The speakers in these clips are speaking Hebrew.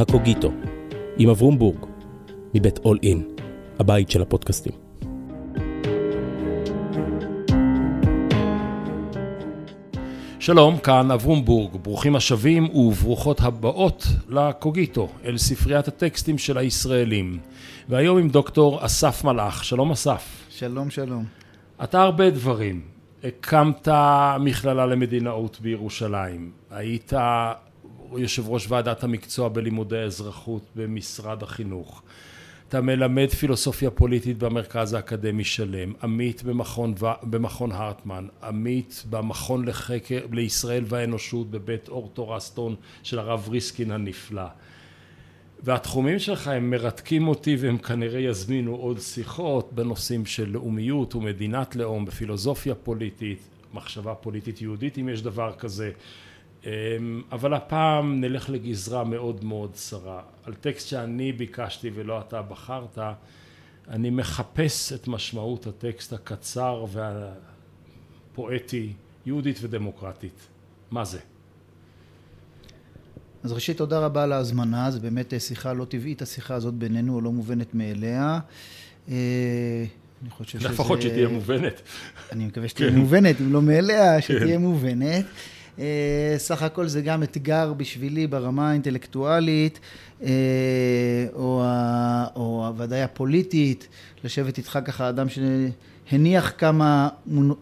הקוגיטו, עם אברום בורג, מבית אול אין, הבית של הפודקאסטים. שלום, כאן אברום בורג, ברוכים השבים וברוכות הבאות לקוגיטו, אל ספריית הטקסטים של הישראלים. והיום עם דוקטור אסף מלאך, שלום אסף. שלום, שלום. אתה הרבה דברים. הקמת מכללה למדינאות בירושלים, היית יושב ראש ועדת המקצוע בלימודי האזרחות במשרד החינוך. אתה מלמד פילוסופיה פוליטית במרכז האקדמי שלם, עמית במכון, במכון הרטמן, עמית במכון לחקר, לישראל והאנושות בבית אור תורסטון של הרב ריסקין הנפלא. והתחומים שלך הם מרתקים אותי והם כנראה יזמינו עוד שיחות בנושאים של לאומיות ומדינת לאום, בפילוסופיה פוליטית, מחשבה פוליטית יהודית אם יש דבר כזה. אמ, אבל הפעם נלך לגזרה מאוד מאוד צרה. על טקסט שאני ביקשתי ולא אתה בחרת, אני מחפש את משמעות הטקסט הקצר והפואטי, יהודית ודמוקרטית. מה זה? אז ראשית תודה רבה על ההזמנה, זו באמת שיחה לא טבעית, השיחה הזאת בינינו לא מובנת מאליה. אה, אני חושב שזה... לפחות שתהיה מובנת. אני מקווה שתהיה כן. מובנת, אם לא מאליה, שתהיה כן. מובנת. אה, סך הכל זה גם אתגר בשבילי ברמה האינטלקטואלית, אה, או, או ודאי הפוליטית, לשבת איתך ככה אדם שהניח כמה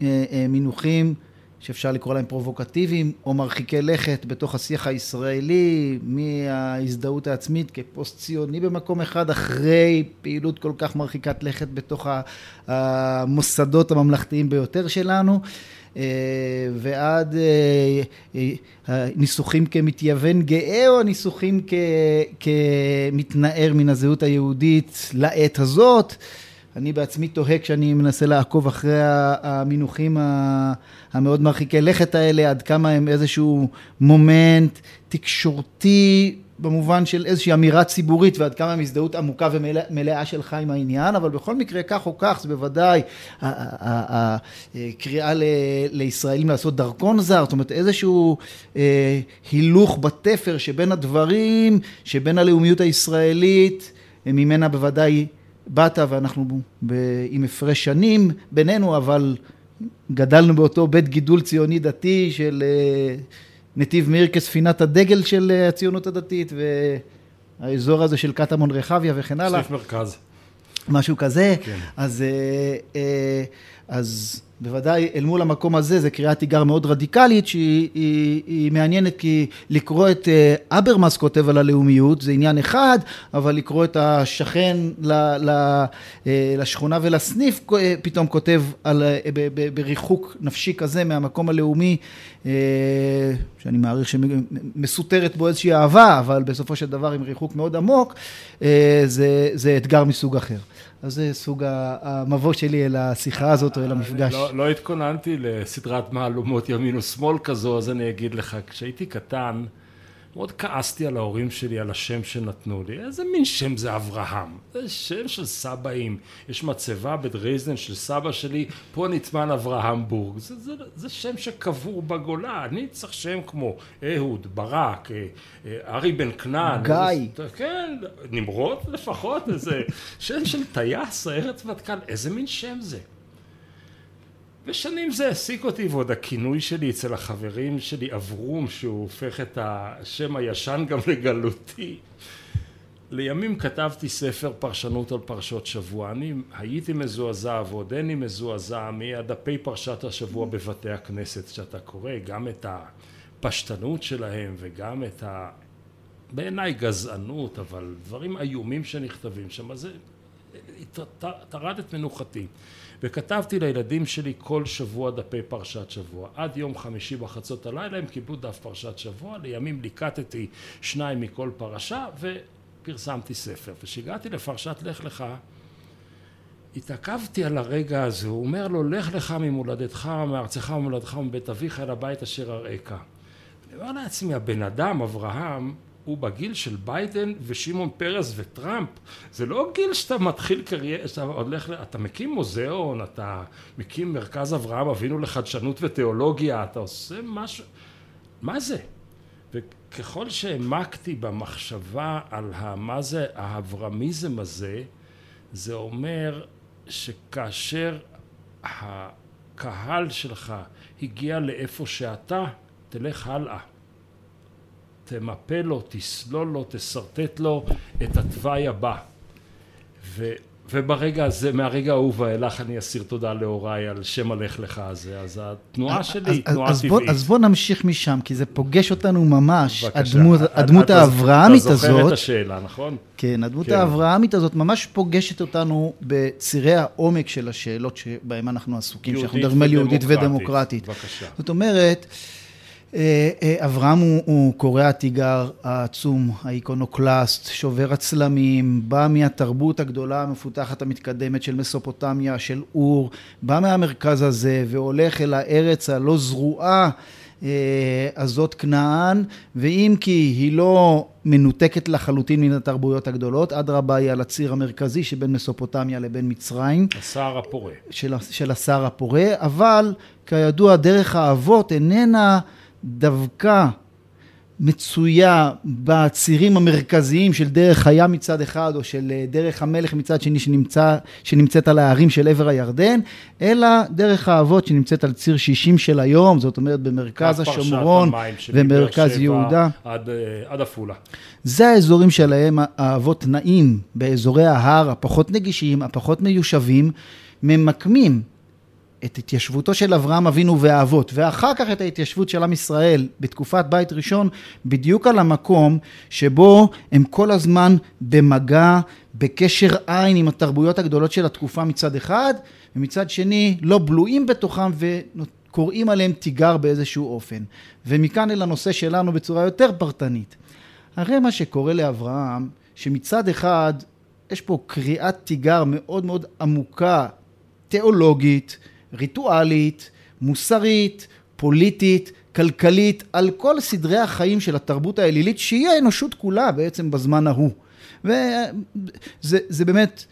אה, מינוחים שאפשר לקרוא להם פרובוקטיביים או מרחיקי לכת בתוך השיח הישראלי, מההזדהות העצמית כפוסט ציוני במקום אחד, אחרי פעילות כל כך מרחיקת לכת בתוך המוסדות הממלכתיים ביותר שלנו. אה, ועד אה, אה, ניסוחים כמתייוון גאה או ניסוחים כמתנער מן הזהות היהודית לעת הזאת. אני בעצמי תוהה כשאני מנסה לעקוב אחרי המינוחים המאוד מרחיקי לכת האלה, עד כמה הם איזשהו מומנט תקשורתי במובן של איזושהי אמירה ציבורית ועד כמה הזדהות עמוקה ומלאה שלך עם העניין, אבל בכל מקרה כך או כך זה בוודאי הקריאה לישראלים לעשות דרכון זר, זאת אומרת איזשהו אה, הילוך בתפר שבין הדברים, שבין הלאומיות הישראלית, ממנה בוודאי באת ואנחנו עם הפרש שנים בינינו, אבל גדלנו באותו בית גידול ציוני דתי של אה, נתיב מאיר כספינת הדגל של אה, הציונות הדתית, והאזור הזה של קטמון רחביה וכן הלאה. סניף מרכז. משהו כזה. כן. אז, אה, אז בוודאי אל מול המקום הזה זה קריאת תיגר מאוד רדיקלית שהיא היא, היא מעניינת כי לקרוא את אה, אברמאס כותב על הלאומיות זה עניין אחד אבל לקרוא את השכן ל, ל, אה, לשכונה ולסניף אה, פתאום כותב על, ב, ב, בריחוק נפשי כזה מהמקום הלאומי שאני מעריך שמסותרת בו איזושהי אהבה אבל בסופו של דבר עם ריחוק מאוד עמוק זה, זה אתגר מסוג אחר. אז זה סוג המבוא שלי אל השיחה הזאת או אל המפגש. לא, לא התכוננתי לסדרת מהלומות ימין ושמאל כזו, אז אני אגיד לך, כשהייתי קטן, מאוד כעסתי על ההורים שלי, על השם שנתנו לי. איזה מין שם זה אברהם? זה שם של סבאים. יש מצבה בדרייזן של סבא שלי, פה נטמן אברהם בורג. זה, זה, זה שם שקבור בגולה. אני צריך שם כמו אהוד, ברק, אה, אה, ארי בן כנען. גיא. איזה, כן, נמרוד לפחות, איזה שם של טייס, ארץ מטכ"ל. איזה מין שם זה? ושנים זה העסיק אותי, ועוד הכינוי שלי אצל החברים שלי, אברום, שהוא הופך את השם הישן גם לגלותי. לימים כתבתי ספר פרשנות על פרשות שבוע. אני הייתי מזועזע ועודני מזועזע מהדפי פרשת השבוע בבתי הכנסת, שאתה קורא גם את הפשטנות שלהם וגם את ה... בעיניי גזענות, אבל דברים איומים שנכתבים שם, זה טרד את מנוחתי. וכתבתי לילדים שלי כל שבוע דפי פרשת שבוע. עד יום חמישי בחצות הלילה הם קיבלו דף פרשת שבוע, לימים ליקטתי שניים מכל פרשה ופרסמתי ספר. וכשהגעתי לפרשת לך לך התעכבתי על הרגע הזה, הוא אומר לו לך לך ממולדתך, מארצך ומולדתך ומבית אביך אל הבית אשר אראך. אני אומר לעצמי הבן אדם אברהם הוא בגיל של ביידן ושמעון פרס וטראמפ זה לא גיל שאתה מתחיל קריירה, שאתה הולך, אתה מקים מוזיאון, אתה מקים מרכז אברהם אבינו לחדשנות ותיאולוגיה, אתה עושה משהו, מה זה? וככל שהעמקתי במחשבה על מה זה האברמיזם הזה, זה אומר שכאשר הקהל שלך הגיע לאיפה שאתה, תלך הלאה. תמפה לו, תסלול לו, תשרטט לו את התוואי הבא. ו, וברגע הזה, מהרגע ההוא ואילך אני אסיר תודה להוריי על שם הלך לך הזה, אז התנועה שלי היא תנועה אז טבעית. בוא, אז בוא נמשיך משם, כי זה פוגש אותנו ממש, בבקשה. הדמות, הדמות האברהמית אתה זוכר את הזאת, השאלה, נכון? כן, הדמות כן. האברהמית הזאת ממש פוגשת אותנו בצירי העומק של השאלות שבהן אנחנו עסוקים, שאנחנו מדברים על יהודית ודמוקרטית. בבקשה. זאת אומרת, אה, אה, אברהם הוא, הוא קורע התיגר העצום, האיקונוקלסט, שובר הצלמים, בא מהתרבות הגדולה המפותחת המתקדמת של מסופוטמיה, של אור, בא מהמרכז הזה והולך אל הארץ הלא זרועה אה, הזאת כנען, ואם כי היא לא מנותקת לחלוטין מן התרבויות הגדולות, אדרבה היא על הציר המרכזי שבין מסופוטמיה לבין מצרים. הסער הפורה. של, של השר הפורה, אבל כידוע דרך האבות איננה דווקא מצויה בצירים המרכזיים של דרך הים מצד אחד או של אה, דרך המלך מצד שני שנמצא, שנמצאת על ההרים של עבר הירדן, אלא דרך האבות שנמצאת על ציר 60 של היום, זאת אומרת במרכז השומרון ומרכז יהודה. עד, אה, עד עפולה. זה האזורים שלהם האבות נעים, באזורי ההר הפחות נגישים, הפחות מיושבים, ממקמים את התיישבותו של אברהם אבינו והאבות, ואחר כך את ההתיישבות של עם ישראל בתקופת בית ראשון, בדיוק על המקום שבו הם כל הזמן במגע, בקשר עין עם התרבויות הגדולות של התקופה מצד אחד, ומצד שני לא בלועים בתוכם וקוראים עליהם תיגר באיזשהו אופן. ומכאן אל הנושא שלנו בצורה יותר פרטנית. הרי מה שקורה לאברהם, שמצד אחד יש פה קריאת תיגר מאוד מאוד עמוקה, תיאולוגית, ריטואלית, מוסרית, פוליטית, כלכלית, על כל סדרי החיים של התרבות האלילית, שהיא האנושות כולה בעצם בזמן ההוא. וזה זה באמת,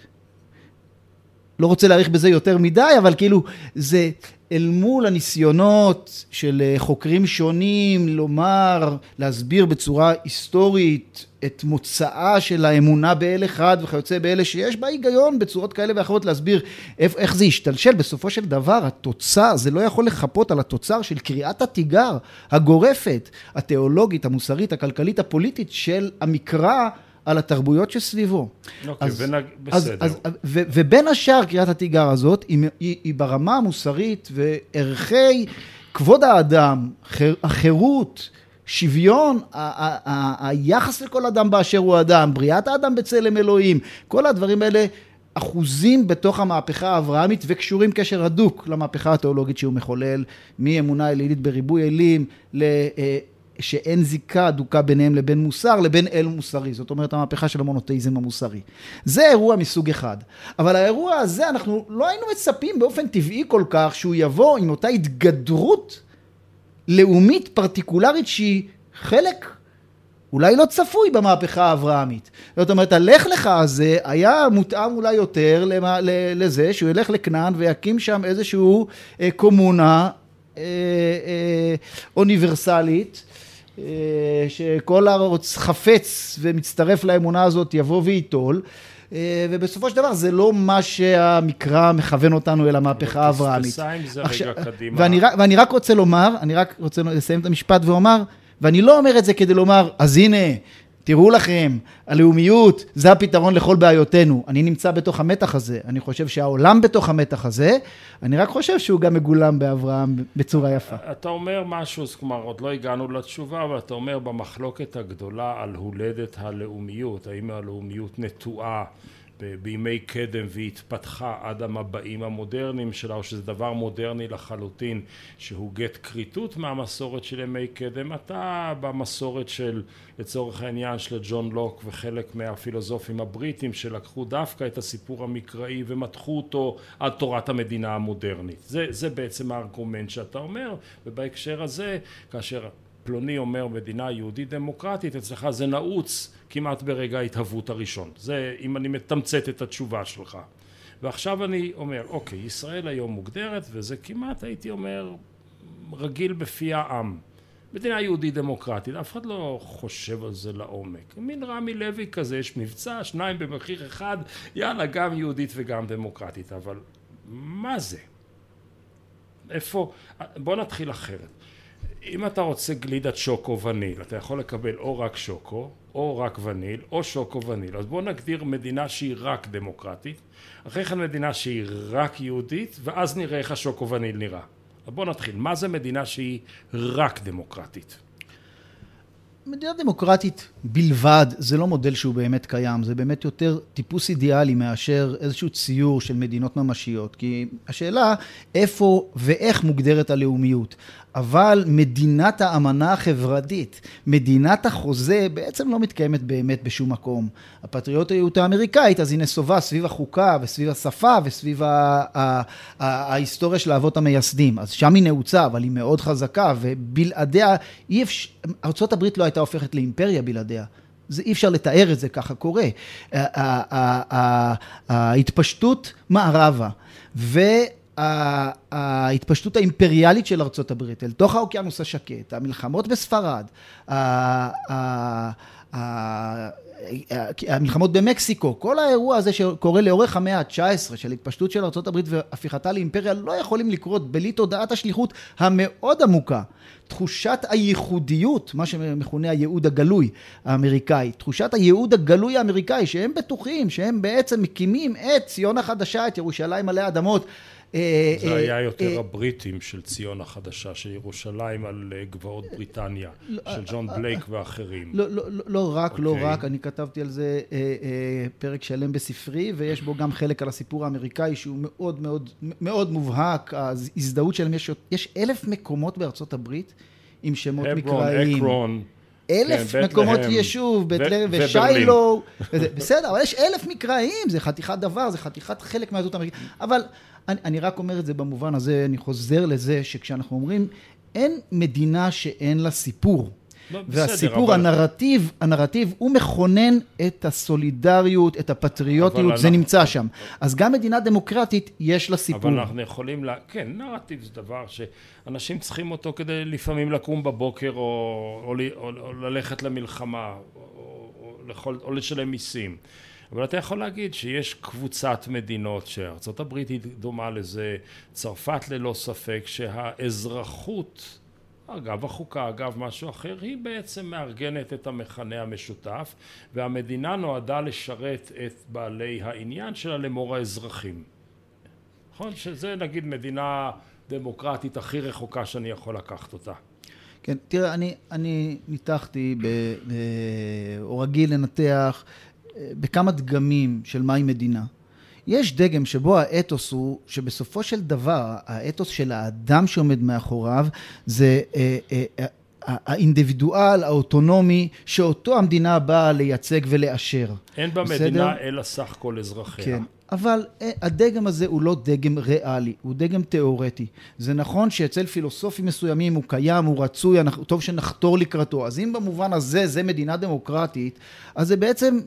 לא רוצה להאריך בזה יותר מדי, אבל כאילו זה אל מול הניסיונות של אה, חוקרים שונים לומר, להסביר בצורה היסטורית את מוצאה של האמונה באל אחד וכיוצא באלה שיש בה היגיון בצורות כאלה ואחרות להסביר איך, איך זה השתלשל בסופו של דבר התוצר זה לא יכול לחפות על התוצר של קריאת התיגר הגורפת התיאולוגית המוסרית הכלכלית הפוליטית של המקרא על התרבויות שסביבו. אוקיי, אז- ונג... אז, בסדר. אז, ו, ובין השאר קריאת התיגר הזאת היא, היא, היא ברמה המוסרית וערכי כבוד האדם, חיר, החירות, שוויון, ה, ה, ה, היחס לכל אדם באשר הוא אדם, בריאת האדם בצלם אלוהים, כל הדברים האלה אחוזים בתוך המהפכה האברהמית וקשורים קשר הדוק למהפכה התיאולוגית שהוא מחולל, מאמונה אלילית בריבוי אלים ל... שאין זיקה הדוקה ביניהם לבין מוסר לבין אל מוסרי, זאת אומרת המהפכה של המונותאיזם המוסרי. זה אירוע מסוג אחד. אבל האירוע הזה אנחנו לא היינו מצפים באופן טבעי כל כך שהוא יבוא עם אותה התגדרות לאומית פרטיקולרית שהיא חלק אולי לא צפוי במהפכה האברהמית. זאת אומרת, הלך לך הזה היה מותאם אולי יותר למה, לזה שהוא ילך לכנען ויקים שם איזשהו אה, קומונה אה, אה, אוניברסלית. אה, שכל הארץ חפץ ומצטרף לאמונה הזאת יבוא וייטול אה, ובסופו של דבר זה לא מה שהמקרא מכוון אותנו אל המהפכה האברהמית. עם זה עכשיו, רגע קדימה. ואני, ואני רק רוצה לומר, אני רק רוצה לסיים את המשפט ואומר, ואני לא אומר את זה כדי לומר, אז הנה, תראו לכם, הלאומיות זה הפתרון לכל בעיותינו. אני נמצא בתוך המתח הזה, אני חושב שהעולם בתוך המתח הזה, אני רק חושב שהוא גם מגולם באברהם בצורה יפה. אתה אומר משהו, אז כלומר עוד לא הגענו לתשובה, אבל אתה אומר במחלוקת הגדולה על הולדת הלאומיות, האם הלאומיות נטועה בימי קדם והיא התפתחה עד המבעים המודרניים שלה, או שזה דבר מודרני לחלוטין, שהוא גט כריתות מהמסורת של ימי קדם, אתה במסורת של, לצורך העניין, של ג'ון לוק וחלק מהפילוסופים הבריטים שלקחו דווקא את הסיפור המקראי ומתחו אותו עד תורת המדינה המודרנית. זה, זה בעצם הארגומנט שאתה אומר, ובהקשר הזה, כאשר פלוני אומר מדינה יהודית דמוקרטית, אצלך זה נעוץ כמעט ברגע ההתהוות הראשון. זה אם אני מתמצת את התשובה שלך. ועכשיו אני אומר, אוקיי, ישראל היום מוגדרת, וזה כמעט הייתי אומר רגיל בפי העם. מדינה יהודית דמוקרטית, אף אחד לא חושב על זה לעומק. מין רמי לוי כזה, יש מבצע, שניים במחיר אחד, יאללה, גם יהודית וגם דמוקרטית, אבל מה זה? איפה, בוא נתחיל אחרת. אם אתה רוצה גלידת שוקו וניל, אתה יכול לקבל או רק שוקו, או רק וניל, או שוקו וניל. אז בואו נגדיר מדינה שהיא רק דמוקרטית, אחרי כן מדינה שהיא רק יהודית, ואז נראה איך השוקו וניל נראה. אז בואו נתחיל. מה זה מדינה שהיא רק דמוקרטית? מדינה דמוקרטית בלבד זה לא מודל שהוא באמת קיים, זה באמת יותר טיפוס אידיאלי מאשר איזשהו ציור של מדינות ממשיות. כי השאלה איפה ואיך מוגדרת הלאומיות. אבל מדינת האמנה החברתית, מדינת החוזה, בעצם לא מתקיימת באמת בשום מקום. הפטריוטיות האמריקאית, אז היא נסובה סביב החוקה וסביב השפה וסביב ההיסטוריה של האבות המייסדים. אז שם היא נעוצה, אבל היא מאוד חזקה, ובלעדיה אי אפשר, ארה"ב לא הייתה הופכת לאימפריה בלעדיה. זה אי אפשר לתאר את זה, ככה קורה. ההתפשטות מערבה, ההתפשטות האימפריאלית של ארצות הברית אל תוך האוקיינוס השקט, המלחמות בספרד, המלחמות במקסיקו, כל האירוע הזה שקורה לאורך המאה ה-19 של התפשטות של ארה"ב והפיכתה לאימפריה לא יכולים לקרות בלי תודעת השליחות המאוד עמוקה. תחושת הייחודיות, מה שמכונה הייעוד הגלוי האמריקאי, תחושת הייעוד הגלוי האמריקאי שהם בטוחים שהם בעצם מקימים את ציון החדשה, את ירושלים עלי אדמות זה אה, היה יותר אה, הבריטים של ציון החדשה, של ירושלים על גבעות בריטניה, לא, של ג'ון בלייק ואחרים. לא, לא, לא רק, לא אוקיי. רק, אני כתבתי על זה פרק שלם בספרי, ויש בו גם חלק על הסיפור האמריקאי שהוא מאוד מאוד מאוד מובהק, ההזדהות שלהם, יש אלף מקומות בארצות הברית עם שמות מקראיים. אקרון. אלף כן, מקומות יישוב, בית לחם ושיילו, בסדר, אבל יש אלף מקראיים, זה חתיכת דבר, זה חתיכת חלק מהזהות האמריקאית, אבל אני, אני רק אומר את זה במובן הזה, אני חוזר לזה שכשאנחנו אומרים, אין מדינה שאין לה סיפור. לא, והסיפור, אבל... הנרטיב, הנרטיב, הוא מכונן את הסולידריות, את הפטריוטיות, זה אנחנו... נמצא שם. אז גם מדינה דמוקרטית, יש לה סיפור. אבל אנחנו יכולים, לה... כן, נרטיב זה דבר שאנשים צריכים אותו כדי לפעמים לקום בבוקר, או, או, או, או ללכת למלחמה, או, או, או, או לשלם מיסים. אבל אתה יכול להגיד שיש קבוצת מדינות שארצות הברית היא דומה לזה, צרפת ללא ספק, שהאזרחות אגב החוקה, אגב משהו אחר, היא בעצם מארגנת את המכנה המשותף והמדינה נועדה לשרת את בעלי העניין שלה לאמור האזרחים. נכון? שזה נגיד מדינה דמוקרטית הכי רחוקה שאני יכול לקחת אותה. כן, תראה, אני, אני ניתחתי, ב, ב, או רגיל לנתח בכמה דגמים של מהי מדינה. יש דגם שבו האתוס הוא שבסופו של דבר האתוס של האדם שעומד מאחוריו זה אה, אה, אה, האינדיבידואל האוטונומי שאותו המדינה באה לייצג ולאשר. אין במדינה אלא סך כל אזרחיה. כן. אבל הדגם הזה הוא לא דגם ריאלי, הוא דגם תיאורטי. זה נכון שאצל פילוסופים מסוימים הוא קיים, הוא רצוי, טוב שנחתור לקראתו. אז אם במובן הזה זה מדינה דמוקרטית, אז זה בעצם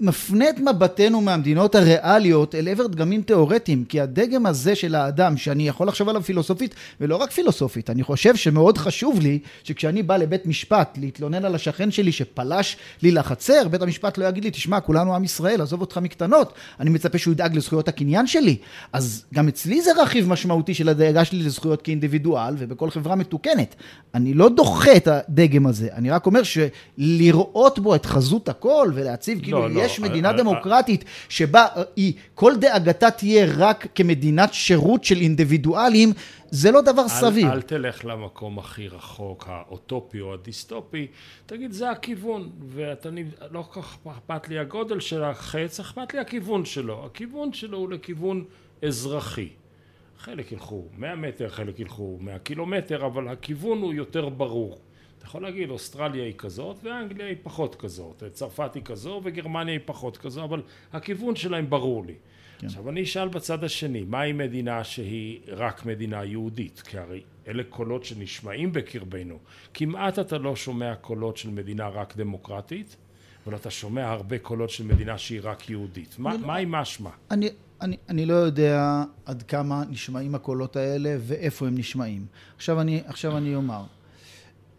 מפנה את מבטנו מהמדינות הריאליות אל עבר דגמים תיאורטיים, כי הדגם הזה של האדם, שאני יכול לחשוב עליו פילוסופית, ולא רק פילוסופית, אני חושב שמאוד חשוב לי, שכשאני בא לבית משפט להתלונן על השכן שלי שפלש לי לחצר, בית המשפט לא יגיד לי, תשמע, כולנו עם ישראל, עזוב אותך מקטנות, אני מצפה שהוא ידאג לזכויות הקניין שלי. אז גם אצלי זה רכיב משמעותי של הדאגה שלי לזכויות כאינדיבידואל, ובכל חברה מתוקנת. אני לא דוחה את הדגם הזה, אני רק אומר שלראות בו את חזות הכל, ולהציב כאילו לא, לא. יש מדינה דמוקרטית שבה היא, כל דאגתה תהיה רק כמדינת שירות של אינדיבידואלים, זה לא דבר אל, סביר. אל תלך למקום הכי רחוק, האוטופי או הדיסטופי, תגיד זה הכיוון, ואתה לא כל כך אכפת לי הגודל של החץ, אכפת לי הכיוון שלו. הכיוון שלו הוא לכיוון אזרחי. חלק ילכו 100 מטר, חלק ילכו 100 קילומטר, אבל הכיוון הוא יותר ברור. יכול להגיד אוסטרליה היא כזאת ואנגליה היא פחות כזאת, צרפת היא כזו וגרמניה היא פחות כזו, אבל הכיוון שלהם ברור לי. כן. עכשיו אני אשאל בצד השני, מהי מדינה שהיא רק מדינה יהודית? כי הרי אלה קולות שנשמעים בקרבנו. כמעט אתה לא שומע קולות של מדינה רק דמוקרטית, אבל אתה שומע הרבה קולות של מדינה שהיא רק יהודית. מה, לא- מהי משמע? אני, אני, אני לא יודע עד כמה נשמעים הקולות האלה ואיפה הם נשמעים. עכשיו אני, עכשיו אני אומר.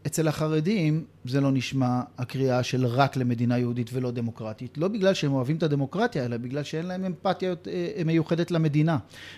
אצל החרדים זה לא נשמע הקריאה של רק למדינה יהודית ולא דמוקרטית. לא בגלל שהם אוהבים את הדמוקרטיה, אלא בגלל שאין להם אמפתיה אה, מיוחדת למדינה.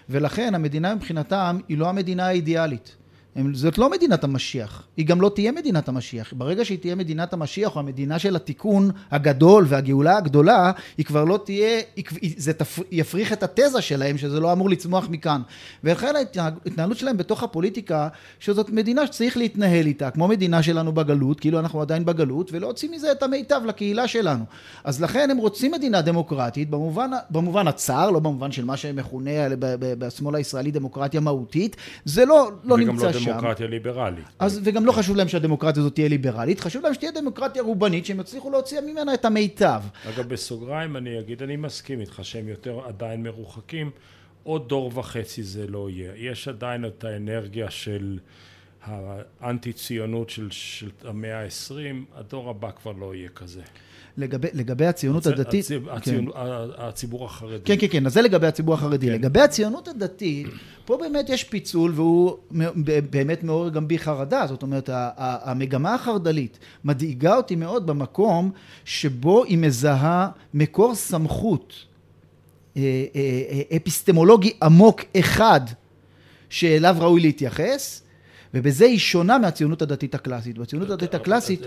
ולכן המדינה מבחינתם היא לא המדינה האידיאלית. הם, זאת לא מדינת המשיח, היא גם לא תהיה מדינת המשיח. ברגע שהיא תהיה מדינת המשיח, או המדינה של התיקון הגדול והגאולה הגדולה, היא כבר לא תהיה, היא, זה תפ, יפריך את התזה שלהם, שזה לא אמור לצמוח מכאן. ולכן ההתנהלות שלהם בתוך הפוליטיקה, שזאת מדינה שצריך להתנהל איתה, כמו מדינה שלנו בגלות, כאילו אנחנו עדיין בגלות, ולהוציא מזה את המיטב לקהילה שלנו. אז לכן הם רוצים מדינה דמוקרטית, במובן, במובן הצר, לא במובן של מה שמכונה בשמאל הישראלי דמוקרטיה מהותית, זה לא, לא נמצא שם. דמוקרטיה ליברלית. אז, וגם לא חשוב להם שהדמוקרטיה הזאת תהיה ליברלית, חשוב להם שתהיה דמוקרטיה רובנית, שהם יצליחו להוציא ממנה את המיטב. אגב, בסוגריים אני אגיד, אני מסכים איתך שהם יותר עדיין מרוחקים, עוד דור וחצי זה לא יהיה. יש עדיין את האנרגיה של האנטי ציונות של, של המאה העשרים, הדור הבא כבר לא יהיה כזה. לגבי, לגבי הציונות הצ... הדתית... הציב, כן. הציונות, הציבור החרדי. כן, כן, כן, אז זה לגבי הציבור החרדי. כן. לגבי הציונות הדתית, פה באמת יש פיצול, והוא באמת מעורר גם בי חרדה. זאת אומרת, המגמה החרד"לית מדאיגה אותי מאוד במקום שבו היא מזהה מקור סמכות אה, אה, אה, אפיסטמולוגי עמוק אחד שאליו ראוי להתייחס, ובזה היא שונה מהציונות הדתית הקלאסית. בציונות הדתית הקלאסית...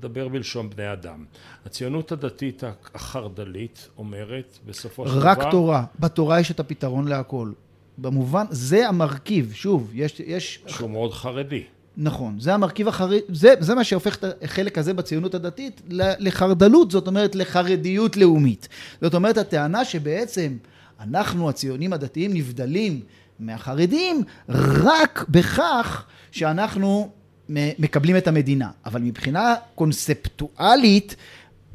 דבר בלשון בני אדם. הציונות הדתית החרד"לית אומרת בסופו של דבר... רק תורה. בתורה יש את הפתרון להכל. במובן, זה המרכיב, שוב, יש... יש... שהוא מאוד חרדי. נכון, זה המרכיב החרדי, זה, זה מה שהופך את החלק הזה בציונות הדתית לחרד"לות, זאת אומרת לחרדיות לאומית. זאת אומרת, הטענה שבעצם אנחנו הציונים הדתיים נבדלים מהחרדים רק בכך שאנחנו מקבלים את המדינה. אבל מבחינה קונספטואלית,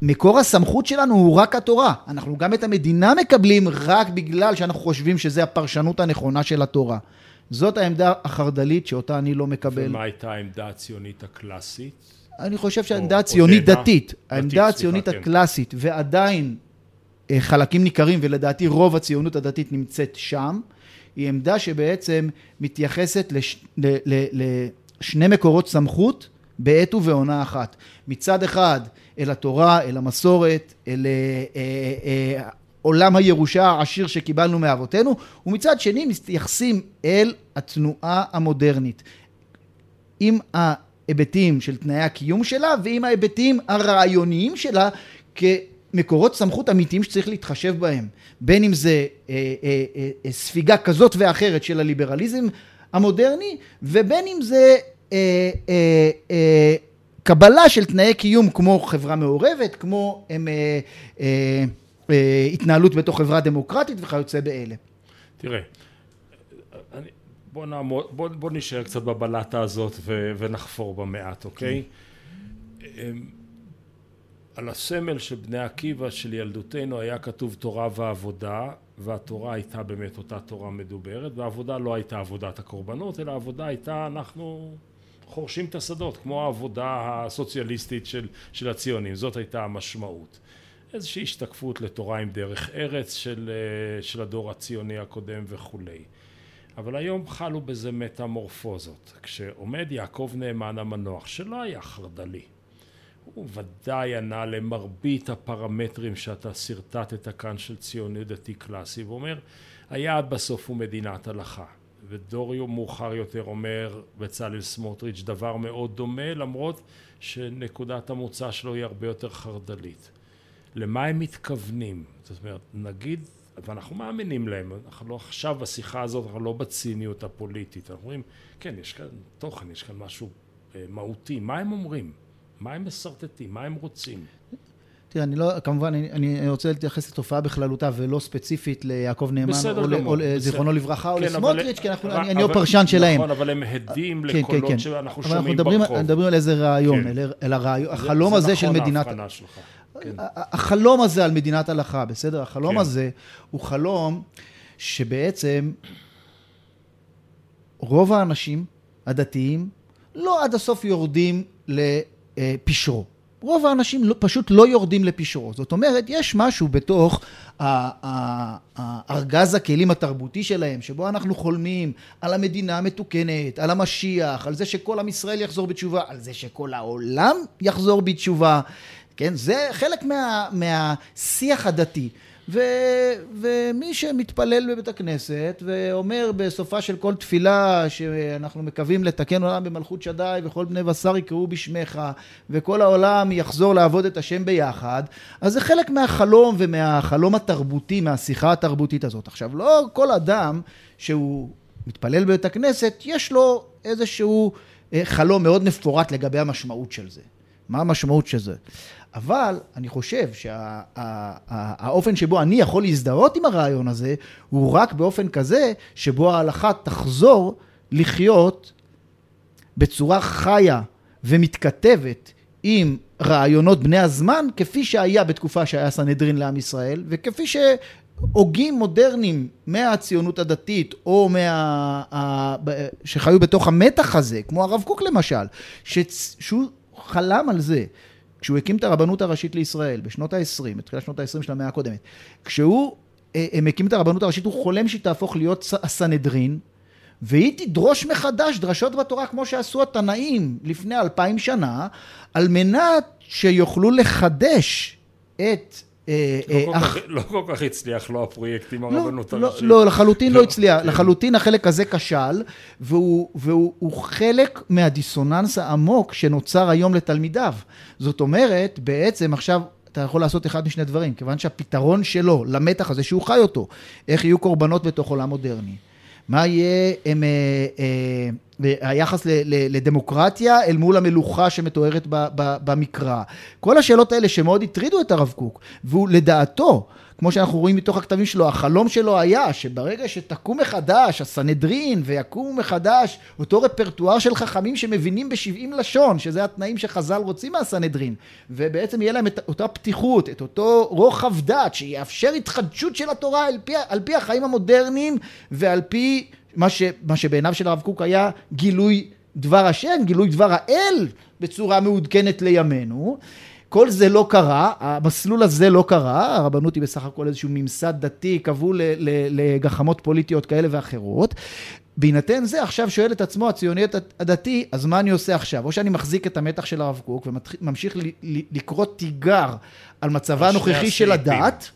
מקור הסמכות שלנו הוא רק התורה. אנחנו גם את המדינה מקבלים רק בגלל שאנחנו חושבים שזו הפרשנות הנכונה של התורה. זאת העמדה החרד"לית שאותה אני לא מקבל. ומה הייתה העמדה הציונית הקלאסית? אני חושב שהעמדה הציונית דתית, העמדה הציונית כן. הקלאסית, ועדיין אה, חלקים ניכרים, ולדעתי רוב הציונות הדתית נמצאת שם, היא עמדה שבעצם מתייחסת לש, ל, ל, לשני מקורות סמכות בעת ובעונה אחת. מצד אחד אל התורה, אל המסורת, אל אה, אה, אה, עולם הירושה העשיר שקיבלנו מאבותינו, ומצד שני מתייחסים אל התנועה המודרנית. עם ההיבטים של תנאי הקיום שלה ועם ההיבטים הרעיוניים שלה כ... מקורות סמכות אמיתיים שצריך להתחשב בהם, בין אם זה אה, אה, אה, אה, ספיגה כזאת ואחרת של הליברליזם המודרני, ובין אם זה אה, אה, אה, קבלה של תנאי קיום כמו חברה מעורבת, כמו אה, אה, אה, התנהלות בתוך חברה דמוקרטית וכיוצא באלה. תראה, אני, בוא, נעמוד, בוא, בוא נשאר קצת בבלטה הזאת ו, ונחפור בה מעט, אוקיי? כן. על הסמל של בני עקיבא של ילדותנו היה כתוב תורה ועבודה והתורה הייתה באמת אותה תורה מדוברת והעבודה לא הייתה עבודת הקורבנות אלא העבודה הייתה אנחנו חורשים את השדות כמו העבודה הסוציאליסטית של, של הציונים. זאת הייתה המשמעות. איזושהי השתקפות לתורה עם דרך ארץ של, של הדור הציוני הקודם וכולי. אבל היום חלו בזה מטמורפוזות. כשעומד יעקב נאמן המנוח שלא היה חרד"לי הוא ודאי ענה למרבית הפרמטרים שאתה שרטטת כאן של ציוני דתי קלאסי ואומר היעד בסוף הוא מדינת הלכה. ודוריו מאוחר יותר אומר בצלאל סמוטריץ' דבר מאוד דומה למרות שנקודת המוצא שלו היא הרבה יותר חרד"לית. למה הם מתכוונים? זאת אומרת נגיד ואנחנו מאמינים להם אנחנו לא עכשיו בשיחה הזאת אנחנו לא בציניות הפוליטית אנחנו אומרים כן יש כאן תוכן יש כאן משהו אה, מהותי. מה הם אומרים מה הם מסרטטים? מה הם רוצים? תראה, אני לא, כמובן, אני, אני רוצה להתייחס לתופעה בכללותה ולא ספציפית ליעקב נאמן, או, גמור, או זיכרונו לברכה, כן, או לסמוטריץ', כי אנחנו, אני, אני לא פרשן שלהם. נכון, אבל הם הדים כן, לקולות כן, כן. שאנחנו שומעים ברחוב. אבל אנחנו מדברים על איזה רעיון, כן. אל, אל הרעיון, החלום הזה של נכון מדינת... שלך. כן. החלום הזה על מדינת הלכה, בסדר? החלום כן. הזה הוא חלום שבעצם רוב האנשים הדתיים לא עד הסוף יורדים ל... אה, פשרו. רוב האנשים לא, פשוט לא יורדים לפשרות. זאת אומרת, יש משהו בתוך ארגז הכלים התרבותי שלהם, שבו אנחנו חולמים על המדינה המתוקנת, על המשיח, על זה שכל עם ישראל יחזור בתשובה, על זה שכל העולם יחזור בתשובה. כן? זה חלק מה, מהשיח הדתי. ו, ומי שמתפלל בבית הכנסת ואומר בסופה של כל תפילה שאנחנו מקווים לתקן עולם במלכות שדי וכל בני בשר יקראו בשמך וכל העולם יחזור לעבוד את השם ביחד אז זה חלק מהחלום ומהחלום התרבותי מהשיחה התרבותית הזאת. עכשיו לא כל אדם שהוא מתפלל בבית הכנסת יש לו איזשהו אה, חלום מאוד מפורט לגבי המשמעות של זה. מה המשמעות של זה אבל אני חושב שהאופן שה, שבו אני יכול להזדהות עם הרעיון הזה, הוא רק באופן כזה שבו ההלכה תחזור לחיות בצורה חיה ומתכתבת עם רעיונות בני הזמן, כפי שהיה בתקופה שהיה סנהדרין לעם ישראל, וכפי שהוגים מודרניים מהציונות הדתית, או מה... שחיו בתוך המתח הזה, כמו הרב קוק למשל, שהוא חלם על זה כשהוא הקים את הרבנות הראשית לישראל בשנות ה-20, בתחילת שנות ה-20 של המאה הקודמת, כשהוא אה, הם הקים את הרבנות הראשית, הוא חולם שהיא תהפוך להיות הסנהדרין, והיא תדרוש מחדש דרשות בתורה כמו שעשו התנאים לפני אלפיים שנה, על מנת שיוכלו לחדש את אה, לא, אה, לא כל כך הצליח לו הפרויקט עם לא, הרבנות לא, הראשית. לא, לחלוטין לא הצליח. כן. לחלוטין החלק הזה כשל, והוא חלק מהדיסוננס העמוק שנוצר היום לתלמידיו. זאת אומרת, בעצם עכשיו אתה יכול לעשות אחד משני דברים, כיוון שהפתרון שלו למתח הזה שהוא חי אותו, איך יהיו קורבנות בתוך עולם מודרני. מה יהיה הם, אה, אה, היחס לדמוקרטיה אל מול המלוכה שמתוארת במקרא. כל השאלות האלה שמאוד הטרידו את הרב קוק, והוא לדעתו כמו שאנחנו רואים מתוך הכתבים שלו, החלום שלו היה שברגע שתקום מחדש הסנהדרין ויקום מחדש אותו רפרטואר של חכמים שמבינים בשבעים לשון, שזה התנאים שחז"ל רוצים מהסנהדרין, ובעצם יהיה להם את אותה פתיחות, את אותו רוחב דת שיאפשר התחדשות של התורה על פי, על פי החיים המודרניים ועל פי מה, ש, מה שבעיניו של הרב קוק היה גילוי דבר השם, גילוי דבר האל בצורה מעודכנת לימינו. כל זה לא קרה, המסלול הזה לא קרה, הרבנות היא בסך הכל איזשהו ממסד דתי, קבעו לגחמות פוליטיות כאלה ואחרות. בהינתן זה, עכשיו שואל את עצמו הציוניות הדתי, אז מה אני עושה עכשיו? או שאני מחזיק את המתח של הרב קוק וממשיך לקרוא תיגר על מצבה הנוכחי של הדת,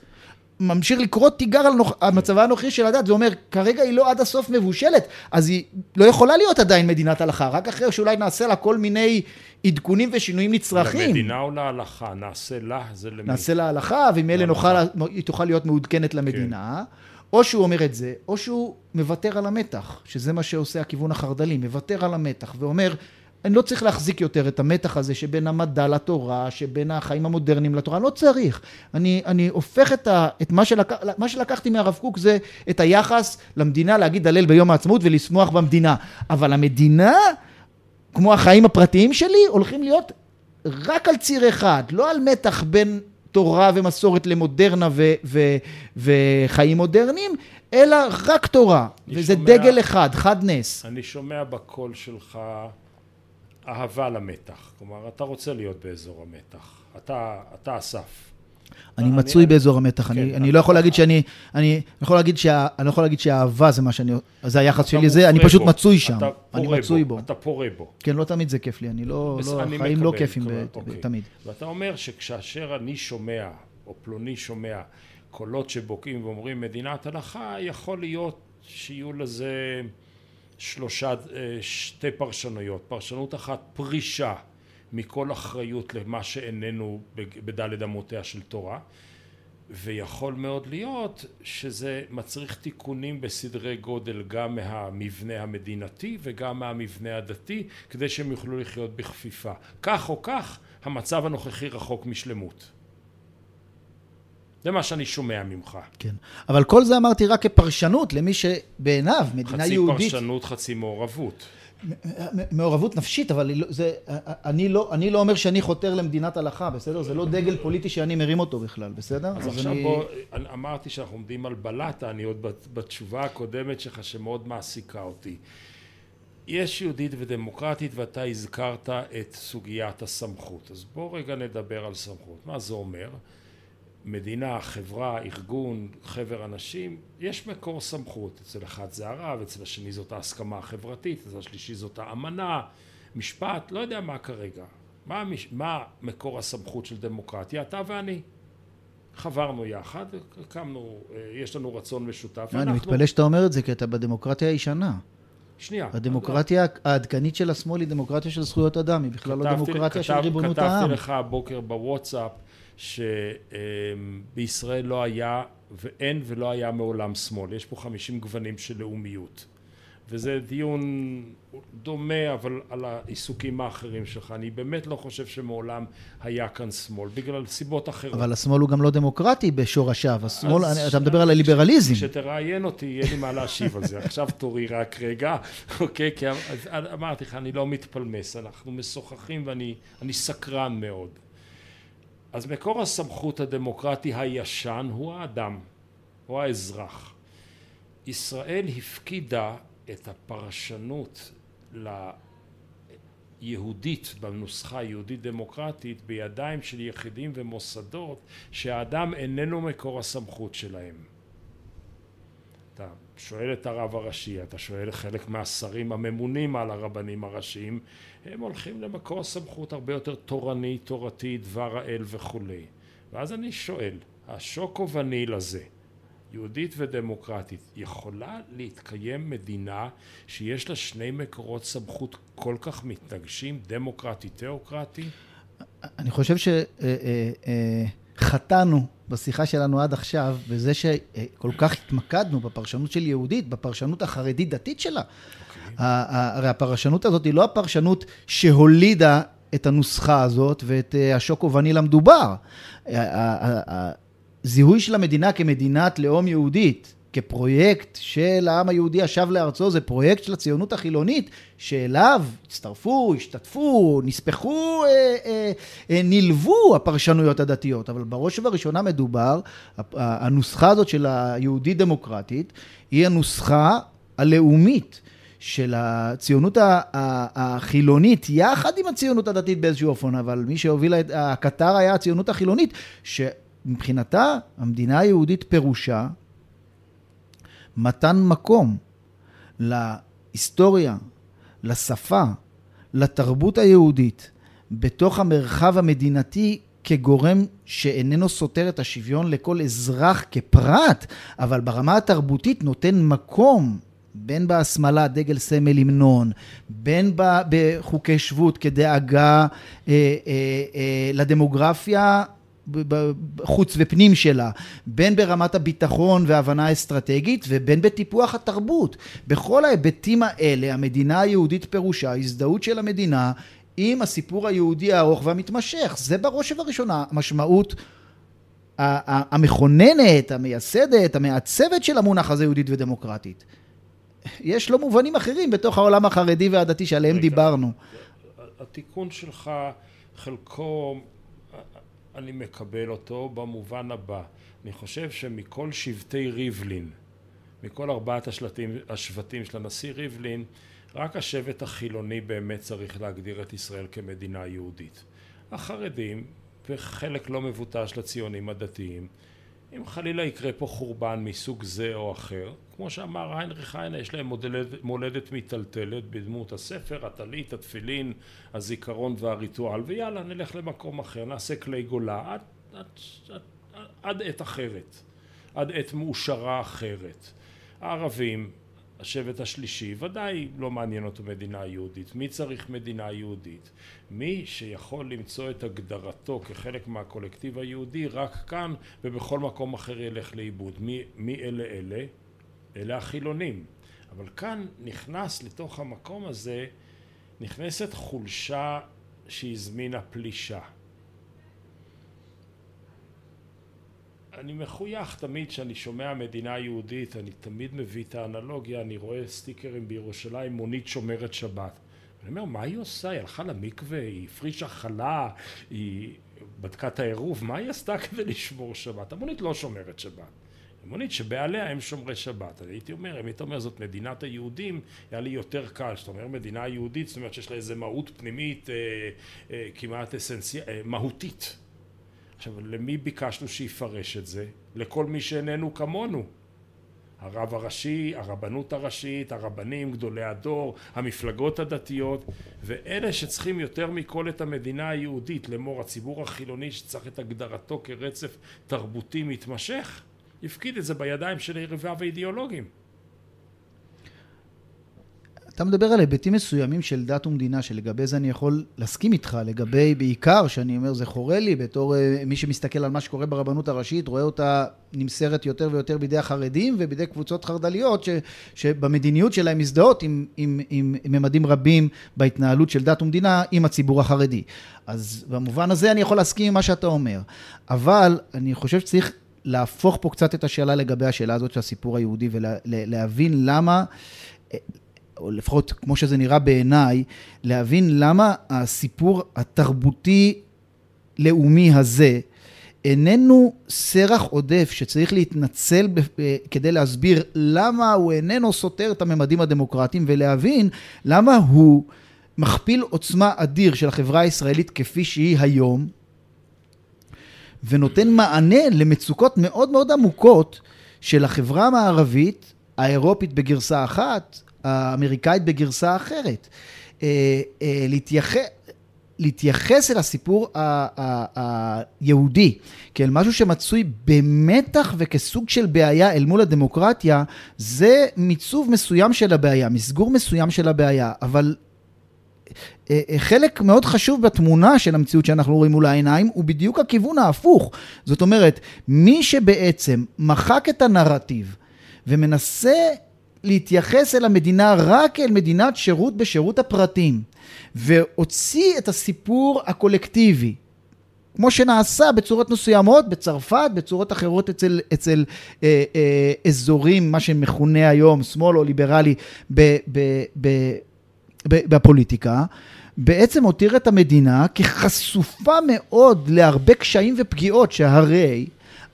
ממשיך לקרוא תיגר על, נוח... על מצבה הנוכחי של הדת, זה אומר, כרגע היא לא עד הסוף מבושלת, אז היא לא יכולה להיות עדיין מדינת הלכה, רק אחרי שאולי נעשה לה כל מיני עדכונים ושינויים נצרכים. למדינה או להלכה? נעשה לה, זה למדינה. נעשה לה הלכה, וממילא נוכל, היא תוכל להיות מעודכנת למדינה. כן. או שהוא אומר את זה, או שהוא מוותר על המתח, שזה מה שעושה הכיוון החרד"לי, מוותר על המתח, ואומר, אני לא צריך להחזיק יותר את המתח הזה שבין המדע לתורה, שבין החיים המודרניים לתורה, לא צריך. אני, אני הופך את, ה, את מה, שלק, מה שלקחתי מהרב קוק זה את היחס למדינה להגיד הלל ביום העצמאות ולשמוח במדינה. אבל המדינה, כמו החיים הפרטיים שלי, הולכים להיות רק על ציר אחד, לא על מתח בין תורה ומסורת למודרנה ו, ו, וחיים מודרניים, אלא רק תורה. וזה שומע, דגל אחד, חד נס. אני שומע בקול שלך אהבה למתח. כלומר, אתה רוצה להיות באזור המתח. אתה, אתה אסף. אני מצוי באזור המתח, כן, אני לא יכול להגיד שאני, אני יכול להגיד אני יכול להגיד שהאהבה זה מה שאני, זה היחס שלי, זה, אני פשוט מצוי שם, אני מצוי בו. אתה פורה בו. כן, לא תמיד זה כיף לי, אני לא, לא החיים לא כיפים אוקיי. תמיד. ואתה אומר שכאשר אני שומע, או פלוני שומע, קולות שבוקעים ואומרים מדינת הלכה, יכול להיות שיהיו לזה שלושה, אה, שתי פרשנויות. פרשנות אחת, פרישה מכל אחריות למה שאיננו בדלת אמותיה של תורה, ויכול מאוד להיות שזה מצריך תיקונים בסדרי גודל גם מהמבנה המדינתי וגם מהמבנה הדתי, כדי שהם יוכלו לחיות בכפיפה. כך או כך, המצב הנוכחי רחוק משלמות. זה מה שאני שומע ממך. כן, אבל כל זה אמרתי רק כפרשנות למי שבעיניו מדינה חצי יהודית... חצי פרשנות, חצי מעורבות. מעורבות נפשית, אבל לא- זה, אני, לא, אני לא אומר שאני חותר למדינת הלכה, בסדר? זה לא דגל פוליטי שאני מרים אותו בכלל, בסדר? אז, אז עכשיו אני... בוא, אמרתי שאנחנו עומדים על בלטה, אני עוד בתשובה הקודמת שלך שמאוד מעסיקה אותי. יש יהודית ודמוקרטית ואתה הזכרת את סוגיית הסמכות אז בוא רגע נדבר על סמכות מה זה אומר מדינה, חברה, ארגון, חבר אנשים, יש מקור סמכות. אצל אחד זה הרב, אצל השני זאת ההסכמה החברתית, אצל השלישי זאת האמנה, משפט, לא יודע מה כרגע. מה, מה מקור הסמכות של דמוקרטיה? אתה ואני. חברנו יחד, הקמנו, יש לנו רצון משותף. לא, אני מתפלא שאתה אומר את זה, כי אתה בדמוקרטיה הישנה. שנייה. הדמוקרטיה העדכנית של השמאל היא דמוקרטיה של זכויות אדם, היא בכלל לא דמוקרטיה של ריבונות העם. כתבתי לך הבוקר בוואטסאפ שבישראל לא היה ואין ולא היה מעולם שמאל, יש פה חמישים גוונים של לאומיות. וזה דיון דומה אבל על העיסוקים האחרים שלך. אני באמת לא חושב שמעולם היה כאן שמאל בגלל סיבות אחרות. אבל השמאל הוא גם לא דמוקרטי בשורשיו השמאל אני, אתה מדבר על הליברליזם. כשתראיין אותי יהיה לי מה להשיב על זה. עכשיו תורי רק רגע אוקיי? כי אמרתי לך אני לא מתפלמס. אנחנו משוחחים ואני סקרן מאוד אז מקור הסמכות הדמוקרטי הישן הוא האדם, הוא האזרח. ישראל הפקידה את הפרשנות ליהודית בנוסחה יהודית דמוקרטית בידיים של יחידים ומוסדות שהאדם איננו מקור הסמכות שלהם. אתה שואל את הרב הראשי, אתה שואל חלק מהשרים הממונים על הרבנים הראשיים, הם הולכים למקור סמכות הרבה יותר תורני, תורתי, דבר האל וכולי. ואז אני שואל, השוקו וניל הזה, יהודית ודמוקרטית, יכולה להתקיים מדינה שיש לה שני מקורות סמכות כל כך מתנגשים, דמוקרטי, תיאוקרטי? אני חושב ש... אה, אה, אה, בשיחה שלנו עד עכשיו, בזה שכל כך התמקדנו בפרשנות של יהודית, בפרשנות החרדית-דתית שלה. הרי הפרשנות הזאת היא לא הפרשנות שהולידה את הנוסחה הזאת ואת אה, השוקו וניל המדובר. הזיהוי של המדינה כמדינת לאום יהודית, כפרויקט של העם היהודי השב לארצו, זה פרויקט של הציונות החילונית, שאליו הצטרפו, השתתפו, נספחו, אה, אה, נלוו הפרשנויות הדתיות. אבל בראש ובראשונה מדובר, הנוסחה הזאת של היהודית דמוקרטית, היא הנוסחה הלאומית. של הציונות החילונית יחד עם הציונות הדתית באיזשהו אופן, אבל מי שהובילה את הקטר היה הציונות החילונית, שמבחינתה המדינה היהודית פירושה מתן מקום להיסטוריה, לשפה, לתרבות היהודית, בתוך המרחב המדינתי כגורם שאיננו סותר את השוויון לכל אזרח כפרט, אבל ברמה התרבותית נותן מקום בין בהשמלה דגל סמל המנון, בין בחוקי שבות כדאגה אה, אה, אה, לדמוגרפיה חוץ ופנים שלה, בין ברמת הביטחון וההבנה האסטרטגית ובין בטיפוח התרבות. בכל ההיבטים האלה המדינה היהודית פירושה הזדהות של המדינה עם הסיפור היהודי הארוך והמתמשך. זה בראש ובראשונה המשמעות המכוננת, המייסדת, המעצבת של המונח הזה יהודית ודמוקרטית. יש לו מובנים אחרים בתוך העולם החרדי והדתי שעליהם רגע, דיברנו. התיקון שלך חלקו אני מקבל אותו במובן הבא. אני חושב שמכל שבטי ריבלין מכל ארבעת השלטים, השבטים של הנשיא ריבלין רק השבט החילוני באמת צריך להגדיר את ישראל כמדינה יהודית. החרדים וחלק לא מבוטל של הציונים הדתיים אם חלילה יקרה פה חורבן מסוג זה או אחר, כמו שאמר היינריך היינה, יש להם מולדת, מולדת מיטלטלת בדמות הספר, הטלית, התפילין, הזיכרון והריטואל, ויאללה נלך למקום אחר, נעשה כלי גולה עד, עד, עד, עד עת אחרת, עד עת מאושרה אחרת. הערבים השבט השלישי ודאי לא מעניין אותו מדינה יהודית מי צריך מדינה יהודית מי שיכול למצוא את הגדרתו כחלק מהקולקטיב היהודי רק כאן ובכל מקום אחר ילך לאיבוד מי, מי אלה אלה? אלה החילונים. אבל כאן נכנס לתוך המקום הזה נכנסת חולשה שהזמינה פלישה. אני מחוייך תמיד כשאני שומע מדינה יהודית אני תמיד מביא את האנלוגיה אני רואה סטיקרים בירושלים מונית שומרת שבת. אני אומר מה היא עושה? היא הלכה למקווה היא הפרישה חלה היא בדקה את העירוב מה היא עשתה כדי לשמור שבת? המונית לא שומרת שבת אמונית שבעליה הם שומרי שבת. אני הייתי אומר, אם היית אומר זאת מדינת היהודים, היה לי יותר קל. כשאתה אומר מדינה יהודית, זאת אומרת שיש לה איזו מהות פנימית אה, אה, כמעט אסנציאלית, אה, מהותית. עכשיו, למי ביקשנו שיפרש את זה? לכל מי שאיננו כמונו. הרב הראשי, הרבנות הראשית, הרבנים, גדולי הדור, המפלגות הדתיות, ואלה שצריכים יותר מכל את המדינה היהודית, לאמור הציבור החילוני שצריך את הגדרתו כרצף תרבותי מתמשך, הפקיד את זה בידיים של יריביו האידיאולוגיים. אתה מדבר על היבטים מסוימים של דת ומדינה, שלגבי זה אני יכול להסכים איתך, לגבי בעיקר, שאני אומר, זה חורה לי, בתור uh, מי שמסתכל על מה שקורה ברבנות הראשית, רואה אותה נמסרת יותר ויותר בידי החרדים ובידי קבוצות חרד"ליות, ש, שבמדיניות שלהם מזדהות עם, עם, עם, עם ממדים רבים בהתנהלות של דת ומדינה עם הציבור החרדי. אז במובן הזה אני יכול להסכים עם מה שאתה אומר. אבל אני חושב שצריך להפוך פה קצת את השאלה לגבי השאלה הזאת של הסיפור היהודי ולהבין ולה, למה... או לפחות כמו שזה נראה בעיניי, להבין למה הסיפור התרבותי-לאומי הזה איננו סרח עודף שצריך להתנצל ב- כדי להסביר למה הוא איננו סותר את הממדים הדמוקרטיים ולהבין למה הוא מכפיל עוצמה אדיר של החברה הישראלית כפי שהיא היום ונותן מענה למצוקות מאוד מאוד עמוקות של החברה המערבית, האירופית בגרסה אחת, האמריקאית בגרסה אחרת. אה, אה, להתייחס... להתייחס אל הסיפור היהודי כאל משהו שמצוי במתח וכסוג של בעיה אל מול הדמוקרטיה, זה מיצוב מסוים של הבעיה, מסגור מסוים של הבעיה, אבל חלק מאוד חשוב בתמונה של המציאות שאנחנו רואים מול העיניים הוא בדיוק הכיוון ההפוך. זאת אומרת, מי שבעצם מחק את הנרטיב ומנסה להתייחס אל המדינה רק כאל מדינת שירות בשירות הפרטים, והוציא את הסיפור הקולקטיבי, כמו שנעשה בצורות מסוימות בצרפת, בצורות אחרות אצל, אצל אה, אה, אזורים, מה שמכונה היום שמאל או ליברלי ב, ב, ב, בפוליטיקה, בעצם הותיר את המדינה כחשופה מאוד להרבה קשיים ופגיעות, שהרי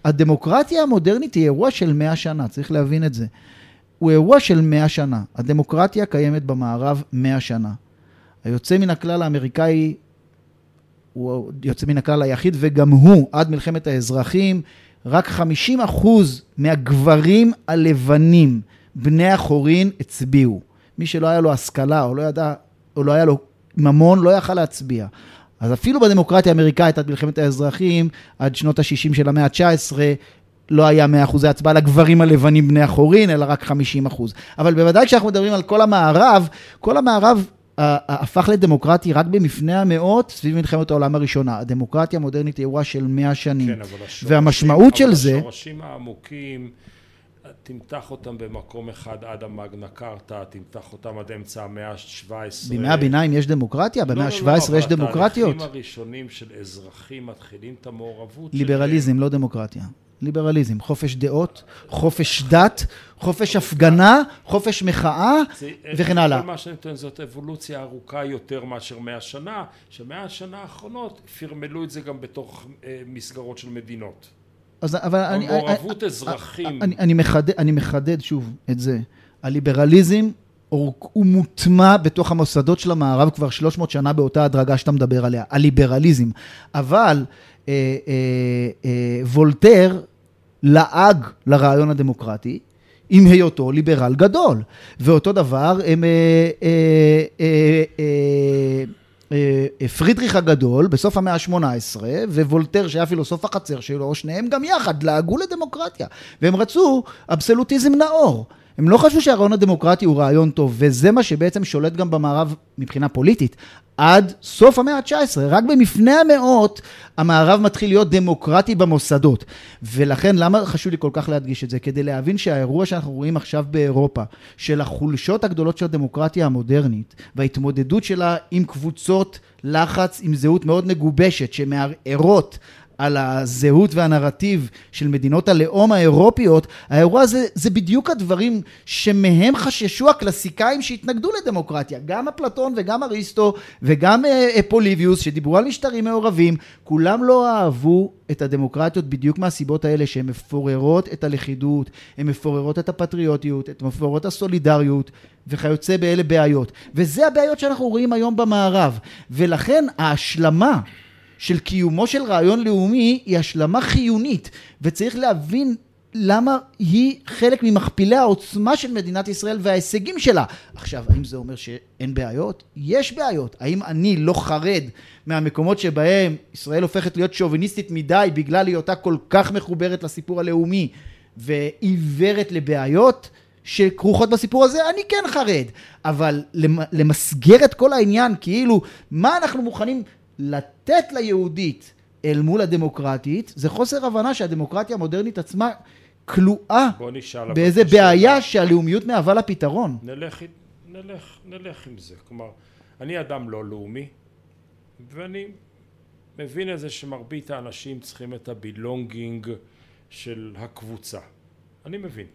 הדמוקרטיה המודרנית היא אירוע של מאה שנה, צריך להבין את זה. הוא אירוע של מאה שנה. הדמוקרטיה קיימת במערב מאה שנה. היוצא מן הכלל האמריקאי הוא יוצא מן הכלל היחיד, וגם הוא, עד מלחמת האזרחים, רק 50 אחוז מהגברים הלבנים, בני החורין, הצביעו. מי שלא היה לו השכלה, או לא ידע, או לא היה לו ממון, לא יכל להצביע. אז אפילו בדמוקרטיה האמריקאית עד מלחמת האזרחים, עד שנות ה-60 של המאה ה-19, לא היה 100% הצבעה לגברים הלבנים בני החורין, אלא רק 50%. אבל בוודאי כשאנחנו מדברים על כל המערב, כל המערב הפך לדמוקרטי רק במפנה המאות סביב מלחמת העולם הראשונה. הדמוקרטיה המודרנית היא אירוע של 100 שנים. כן, אבל השורשים, והמשמעות של זה... אבל השורשים העמוקים, תמתח אותם במקום אחד עד המגנה קרתא, תמתח אותם עד אמצע המאה ה-17. בימי הביניים יש דמוקרטיה? במאה ה-17 לא, לא, יש דמוקרטיות? התהליכים הראשונים של אזרחים מתחילים את המעורבות ליברליזם, של... לא דמוקרטיה. ליברליזם, חופש דעות, חופש דת, חופש הפגנה, חופש מחאה וכן הלאה. כל מה שאני נותן זאת אבולוציה ארוכה יותר מאשר מאה שנה, שמאה השנה האחרונות פרמלו את זה גם בתוך אה, מסגרות של מדינות. אז, אבל אני... מעורבות אזרחים. אני, אני, מחדד, אני מחדד שוב את זה. הליברליזם הוא מוטמע בתוך המוסדות של המערב כבר 300 שנה באותה הדרגה שאתה מדבר עליה, הליברליזם. אבל אה, אה, אה, וולטר לעג לרעיון הדמוקרטי, עם היותו ליברל גדול. ואותו דבר הם... פרידריך הגדול בסוף המאה ה-18 ווולטר שהיה פילוסוף החצר שלו, שניהם גם יחד לעגו לדמוקרטיה והם רצו אבסולוטיזם נאור. הם לא חשבו שהרעיון הדמוקרטי הוא רעיון טוב, וזה מה שבעצם שולט גם במערב מבחינה פוליטית. עד סוף המאה ה-19, רק במפנה המאות המערב מתחיל להיות דמוקרטי במוסדות. ולכן למה חשוב לי כל כך להדגיש את זה? כדי להבין שהאירוע שאנחנו רואים עכשיו באירופה, של החולשות הגדולות של הדמוקרטיה המודרנית, וההתמודדות שלה עם קבוצות לחץ, עם זהות מאוד מגובשת, שמערערות על הזהות והנרטיב של מדינות הלאום האירופיות, האירוע הזה זה בדיוק הדברים שמהם חששו הקלסיקאים שהתנגדו לדמוקרטיה. גם אפלטון וגם אריסטו וגם אה, פוליביוס שדיברו על משטרים מעורבים, כולם לא אהבו את הדמוקרטיות בדיוק מהסיבות האלה שהן מפוררות את הלכידות, הן מפוררות את הפטריוטיות, הן מפוררות את הסולידריות וכיוצא באלה בעיות. וזה הבעיות שאנחנו רואים היום במערב. ולכן ההשלמה של קיומו של רעיון לאומי היא השלמה חיונית, וצריך להבין למה היא חלק ממכפילי העוצמה של מדינת ישראל וההישגים שלה. עכשיו, האם זה אומר שאין בעיות? יש בעיות. האם אני לא חרד מהמקומות שבהם ישראל הופכת להיות שוביניסטית מדי בגלל היותה כל כך מחוברת לסיפור הלאומי ועיוורת לבעיות? שכרוכות בסיפור הזה, אני כן חרד. אבל למסגר את כל העניין, כאילו, מה אנחנו מוכנים לתת ליהודית אל מול הדמוקרטית, זה חוסר הבנה שהדמוקרטיה המודרנית עצמה כלואה באיזה בעיה שהלאומיות מהווה לה פתרון. נלך, נלך, נלך עם זה. כלומר, אני אדם לא לאומי, ואני מבין את זה שמרבית האנשים צריכים את ה belonging של הקבוצה. אני מבין,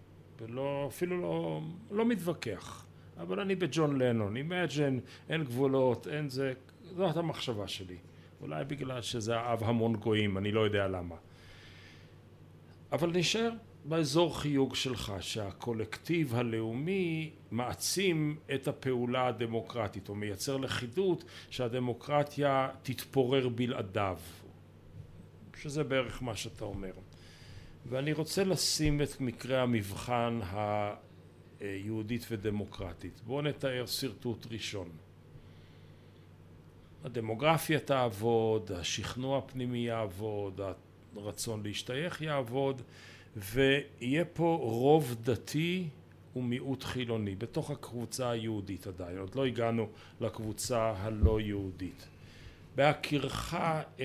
ולא, אפילו לא, לא מתווכח. אבל אני בג'ון לנון, Imagine, אין גבולות, אין זה, זאת המחשבה שלי. אולי בגלל שזה אהב המון גויים, אני לא יודע למה. אבל נשאר באזור חיוג שלך, שהקולקטיב הלאומי מעצים את הפעולה הדמוקרטית, או מייצר לכידות שהדמוקרטיה תתפורר בלעדיו. שזה בערך מה שאתה אומר. ואני רוצה לשים את מקרה המבחן היהודית ודמוקרטית. בואו נתאר שרטוט ראשון. הדמוגרפיה תעבוד, השכנוע הפנימי יעבוד, הרצון להשתייך יעבוד, ויהיה פה רוב דתי ומיעוט חילוני, בתוך הקבוצה היהודית עדיין, עוד לא הגענו לקבוצה הלא יהודית. בהכירך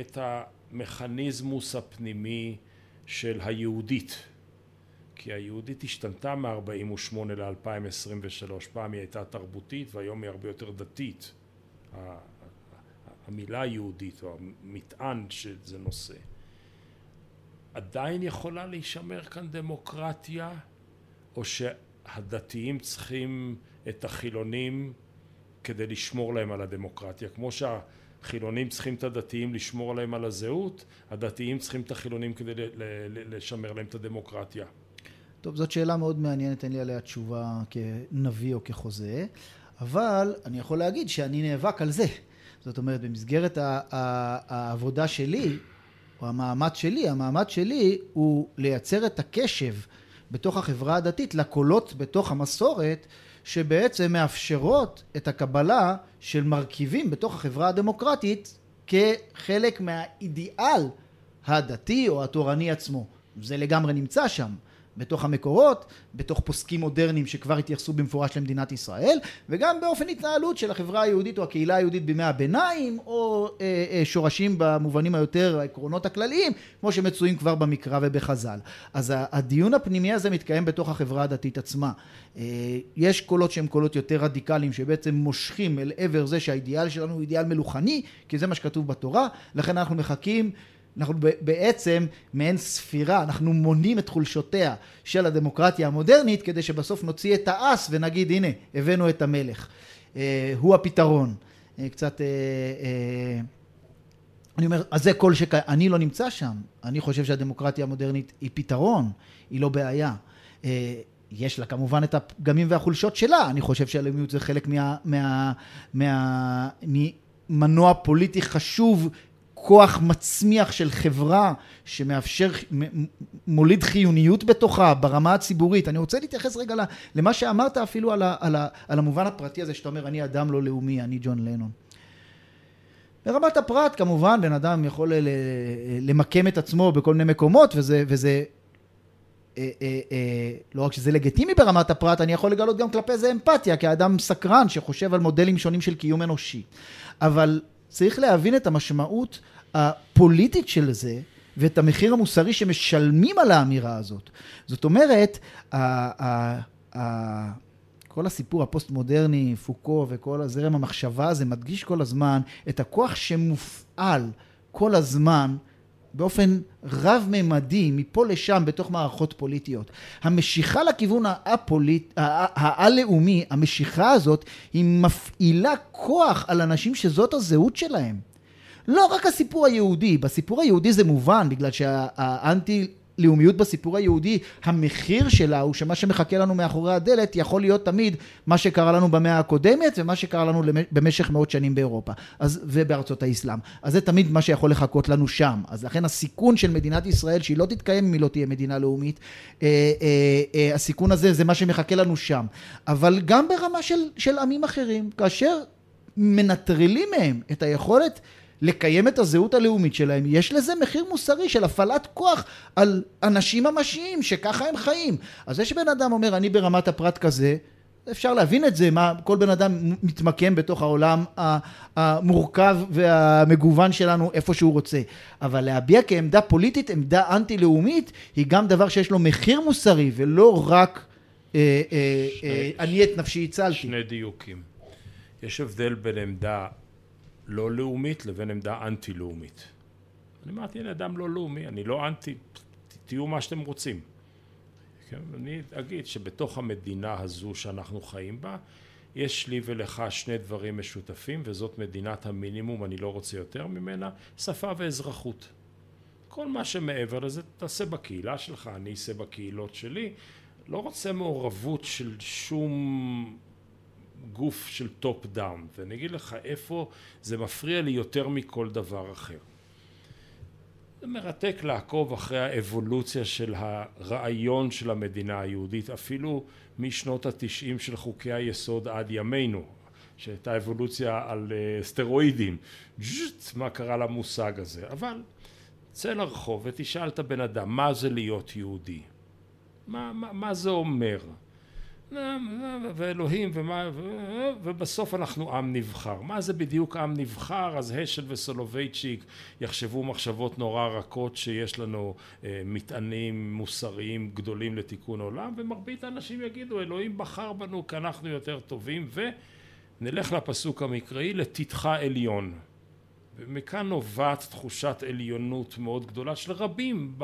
את המכניזמוס הפנימי של היהודית, כי היהודית השתנתה מ-48 ל-2023, פעם היא הייתה תרבותית והיום היא הרבה יותר דתית. המילה היהודית או המטען שזה נושא. עדיין יכולה להישמר כאן דמוקרטיה או שהדתיים צריכים את החילונים כדי לשמור להם על הדמוקרטיה כמו שהחילונים צריכים את הדתיים לשמור להם על הזהות הדתיים צריכים את החילונים כדי לשמר להם את הדמוקרטיה טוב זאת שאלה מאוד מעניינת אין לי עליה תשובה כנביא או כחוזה אבל אני יכול להגיד שאני נאבק על זה זאת אומרת, במסגרת העבודה שלי, או המאמץ שלי, המאמץ שלי הוא לייצר את הקשב בתוך החברה הדתית לקולות בתוך המסורת שבעצם מאפשרות את הקבלה של מרכיבים בתוך החברה הדמוקרטית כחלק מהאידיאל הדתי או התורני עצמו. זה לגמרי נמצא שם. בתוך המקורות, בתוך פוסקים מודרניים שכבר התייחסו במפורש למדינת ישראל, וגם באופן התנהלות של החברה היהודית או הקהילה היהודית בימי הביניים, או אה, אה, שורשים במובנים היותר העקרונות הכלליים, כמו שמצויים כבר במקרא ובחז"ל. אז הדיון הפנימי הזה מתקיים בתוך החברה הדתית עצמה. אה, יש קולות שהם קולות יותר רדיקליים, שבעצם מושכים אל עבר זה שהאידיאל שלנו הוא אידיאל מלוכני, כי זה מה שכתוב בתורה, לכן אנחנו מחכים אנחנו בעצם מעין ספירה, אנחנו מונים את חולשותיה של הדמוקרטיה המודרנית כדי שבסוף נוציא את האס ונגיד הנה הבאנו את המלך. אה, הוא הפתרון. אה, קצת... אה, אה, אני אומר, אז זה כל שק... אני לא נמצא שם. אני חושב שהדמוקרטיה המודרנית היא פתרון, היא לא בעיה. אה, יש לה כמובן את הפגמים והחולשות שלה. אני חושב שהלאומיות זה חלק מה... מה... מה... מנוע פוליטי חשוב כוח מצמיח של חברה שמאפשר, מוליד חיוניות בתוכה ברמה הציבורית. אני רוצה להתייחס רגע למה שאמרת אפילו על, ה, על, ה, על המובן הפרטי הזה שאתה אומר אני אדם לא לאומי, אני ג'ון לנון. ברמת הפרט כמובן בן אדם יכול למקם את עצמו בכל מיני מקומות וזה, וזה אה, אה, אה, לא רק שזה לגיטימי ברמת הפרט, אני יכול לגלות גם כלפי זה אמפתיה כאדם סקרן שחושב על מודלים שונים של קיום אנושי. אבל צריך להבין את המשמעות הפוליטית של זה ואת המחיר המוסרי שמשלמים על האמירה הזאת. זאת אומרת, כל הסיפור הפוסט-מודרני, פוקו וכל הזרם המחשבה הזה מדגיש כל הזמן את הכוח שמופעל כל הזמן באופן רב-ממדי, מפה לשם, בתוך מערכות פוליטיות. המשיכה לכיוון הפוליט... הלאומי, המשיכה הזאת, היא מפעילה כוח על אנשים שזאת הזהות שלהם. לא רק הסיפור היהודי, בסיפור היהודי זה מובן, בגלל שהאנטי לאומיות בסיפור היהודי, המחיר שלה הוא שמה שמחכה לנו מאחורי הדלת יכול להיות תמיד מה שקרה לנו במאה הקודמת ומה שקרה לנו במשך מאות שנים באירופה אז, ובארצות האסלאם. אז זה תמיד מה שיכול לחכות לנו שם. אז לכן הסיכון של מדינת ישראל שהיא לא תתקיים אם היא לא תהיה מדינה לאומית, אה, אה, אה, הסיכון הזה זה מה שמחכה לנו שם. אבל גם ברמה של, של עמים אחרים, כאשר מנטרלים מהם את היכולת לקיים את הזהות הלאומית שלהם, יש לזה מחיר מוסרי של הפעלת כוח על אנשים ממשיים שככה הם חיים. אז זה שבן אדם אומר אני ברמת הפרט כזה, אפשר להבין את זה, מה כל בן אדם מתמקם בתוך העולם המורכב והמגוון שלנו איפה שהוא רוצה. אבל להביע כעמדה פוליטית, עמדה אנטי-לאומית, היא גם דבר שיש לו מחיר מוסרי ולא רק אה, אה, אה, אני את נפשי הצלתי. שני דיוקים. יש הבדל בין עמדה לא לאומית לבין עמדה אנטי לאומית. אני אמרתי אני אדם לא לאומי, אני לא אנטי, תהיו מה שאתם רוצים. כן? אני אגיד שבתוך המדינה הזו שאנחנו חיים בה יש לי ולך שני דברים משותפים וזאת מדינת המינימום, אני לא רוצה יותר ממנה, שפה ואזרחות. כל מה שמעבר לזה תעשה בקהילה שלך, אני אעשה בקהילות שלי, לא רוצה מעורבות של שום גוף של top down ואני אגיד לך איפה זה מפריע לי יותר מכל דבר אחר. זה מרתק לעקוב אחרי האבולוציה של הרעיון של המדינה היהודית אפילו משנות התשעים של חוקי היסוד עד ימינו שהייתה אבולוציה על אה, סטרואידים. ג'ט, מה קרה למושג הזה? אבל צא לרחוב ותשאל את הבן אדם מה זה להיות יהודי? מה, מה, מה זה אומר ואלוהים ומה, ובסוף אנחנו עם נבחר. מה זה בדיוק עם נבחר? אז השל וסולובייצ'יק יחשבו מחשבות נורא רכות שיש לנו אה, מטענים מוסריים גדולים לתיקון עולם, ומרבית האנשים יגידו אלוהים בחר בנו כי אנחנו יותר טובים, ונלך לפסוק המקראי לתתך עליון. ומכאן נובעת תחושת עליונות מאוד גדולה של רבים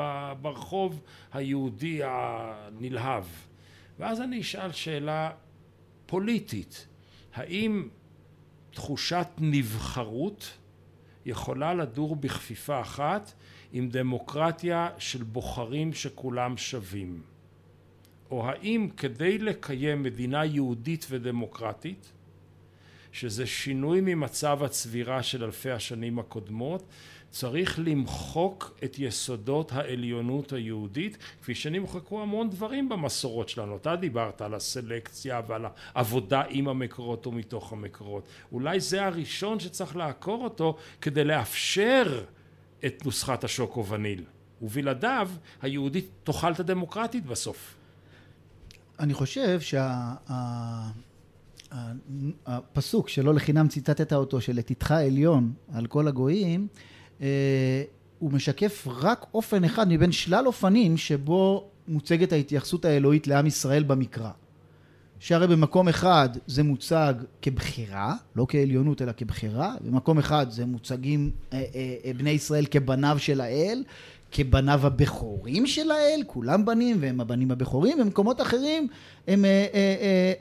ברחוב היהודי הנלהב. ואז אני אשאל שאלה פוליטית, האם תחושת נבחרות יכולה לדור בכפיפה אחת עם דמוקרטיה של בוחרים שכולם שווים? או האם כדי לקיים מדינה יהודית ודמוקרטית שזה שינוי ממצב הצבירה של אלפי השנים הקודמות צריך למחוק את יסודות העליונות היהודית כפי שנמחקו המון דברים במסורות שלנו. אתה דיברת על הסלקציה ועל העבודה עם המקורות ומתוך המקורות. אולי זה הראשון שצריך לעקור אותו כדי לאפשר את נוסחת השוקו וניל ובלעדיו היהודית תאכל את הדמוקרטית בסוף. אני חושב שה, שלא לחינם ציטטת אותו של לתתך עליון על כל הגויים הוא משקף רק אופן אחד מבין שלל אופנים שבו מוצגת ההתייחסות האלוהית לעם ישראל במקרא. שהרי במקום אחד זה מוצג כבחירה, לא כעליונות אלא כבחירה, במקום אחד זה מוצגים אה, אה, בני ישראל כבניו של האל, כבניו הבכורים של האל, כולם בנים והם הבנים הבכורים, במקומות אחרים הם אה,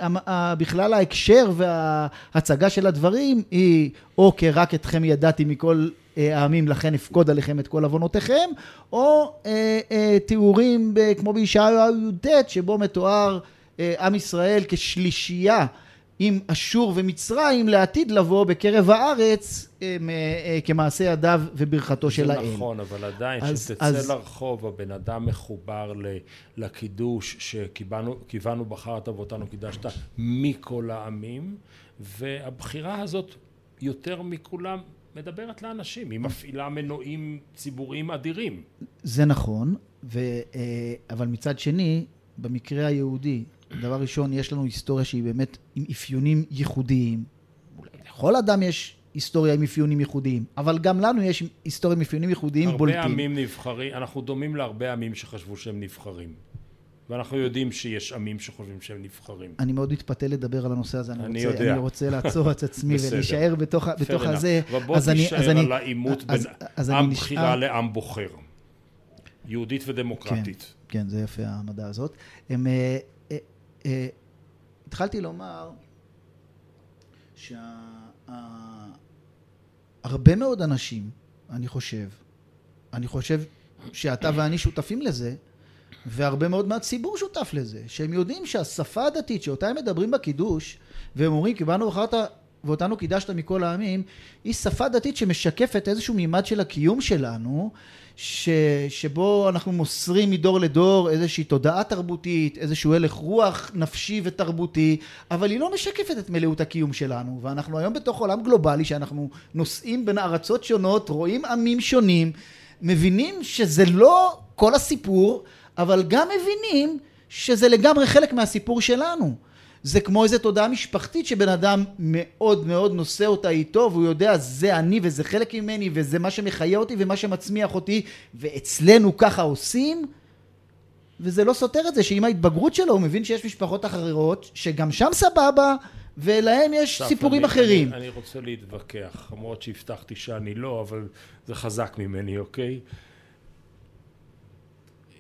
אה, אה, בכלל ההקשר וההצגה של הדברים היא או כרק אתכם ידעתי מכל העמים לכן אפקוד עליכם את כל עוונותיכם, או תיאורים כמו בישעיהו י"ט שבו מתואר עם ישראל כשלישייה עם אשור ומצרים לעתיד לבוא בקרב הארץ אה, אה, כמעשה ידיו וברכתו של האל. זה נכון, אבל עדיין כשתצא אז... לרחוב הבן אדם מחובר לקידוש שכיוונו בחרת אבותינו קידשת מכל העמים והבחירה הזאת יותר מכולם מדברת לאנשים, היא מפעילה מנועים ציבוריים אדירים. זה נכון, ו... אה, אבל מצד שני, במקרה היהודי, דבר ראשון, יש לנו היסטוריה שהיא באמת עם אפיונים ייחודיים. אולי לכל אדם יש היסטוריה עם אפיונים ייחודיים, אבל גם לנו יש היסטוריה עם אפיונים ייחודיים הרבה בולטים. הרבה עמים נבחרים, אנחנו דומים להרבה עמים שחשבו שהם נבחרים. ואנחנו יודעים שיש עמים שחושבים שהם נבחרים. אני מאוד מתפתה לדבר על הנושא הזה, אני, אני רוצה, יודע. אני רוצה לעצור את עצמי. ולהישאר בתוך, בתוך. הזה. אבל בוא אז אני- תישאר אז אני- על העימות אז- בין אז עם נשאר- בחירה לעם בוחר. יהודית ודמוקרטית. כן, זה יפה העמדה הזאת. הם, אה, אה, אה, התחלתי לומר שהרבה מאוד אנשים, אני חושב, אני חושב שאתה ואני שותפים לזה, והרבה מאוד מהציבור שותף לזה, שהם יודעים שהשפה הדתית שאותה הם מדברים בקידוש, והם אומרים כי באנו בחרת ואותנו קידשת מכל העמים, היא שפה דתית שמשקפת איזשהו מימד של הקיום שלנו, ש, שבו אנחנו מוסרים מדור לדור איזושהי תודעה תרבותית, איזשהו הלך רוח נפשי ותרבותי, אבל היא לא משקפת את מלאות הקיום שלנו, ואנחנו היום בתוך עולם גלובלי שאנחנו נוסעים בין ארצות שונות, רואים עמים שונים, מבינים שזה לא כל הסיפור, אבל גם מבינים שזה לגמרי חלק מהסיפור שלנו. זה כמו איזו תודעה משפחתית שבן אדם מאוד מאוד נושא אותה איתו והוא יודע זה אני וזה חלק ממני וזה מה שמחיה אותי ומה שמצמיח אותי ואצלנו ככה עושים וזה לא סותר את זה שעם ההתבגרות שלו הוא מבין שיש משפחות אחרות שגם שם סבבה ולהם יש אסף, סיפורים אני- אחרים. אני, אני רוצה להתווכח, למרות שהבטחתי שאני לא, אבל זה חזק ממני, אוקיי?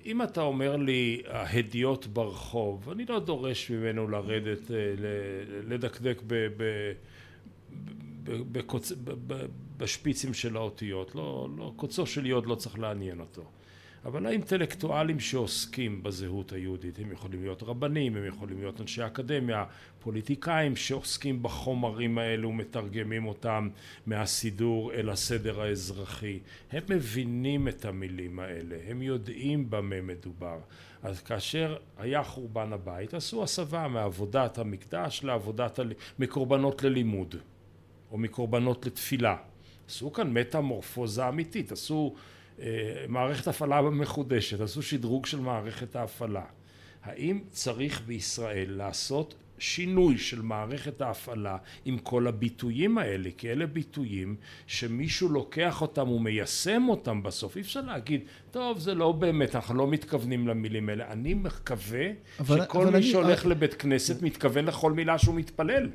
אם אתה אומר לי ההדיוט ברחוב, אני לא דורש ממנו לרדת, אה, לדקדק ב, ב, בקוצ... בשפיצים של האותיות, לא, לא, קוצו של יוד לא צריך לעניין אותו. אבל האינטלקטואלים שעוסקים בזהות היהודית, הם יכולים להיות רבנים, הם יכולים להיות אנשי אקדמיה, פוליטיקאים שעוסקים בחומרים האלו ומתרגמים אותם מהסידור אל הסדר האזרחי. הם מבינים את המילים האלה, הם יודעים במה מדובר. אז כאשר היה חורבן הבית, עשו הסבה מעבודת המקדש לעבודת. מקורבנות ללימוד, או מקורבנות לתפילה. עשו כאן מטמורפוזה אמיתית, עשו מערכת הפעלה מחודשת, עשו שדרוג של מערכת ההפעלה. האם צריך בישראל לעשות שינוי של מערכת ההפעלה עם כל הביטויים האלה? כי אלה ביטויים שמישהו לוקח אותם ומיישם אותם בסוף. אי אפשר להגיד, טוב, זה לא באמת, אנחנו לא מתכוונים למילים האלה. אני מקווה אבל- שכל אבל מי אני- שהולך לבית כנסת מתכוון לכל מילה שהוא מתפלל.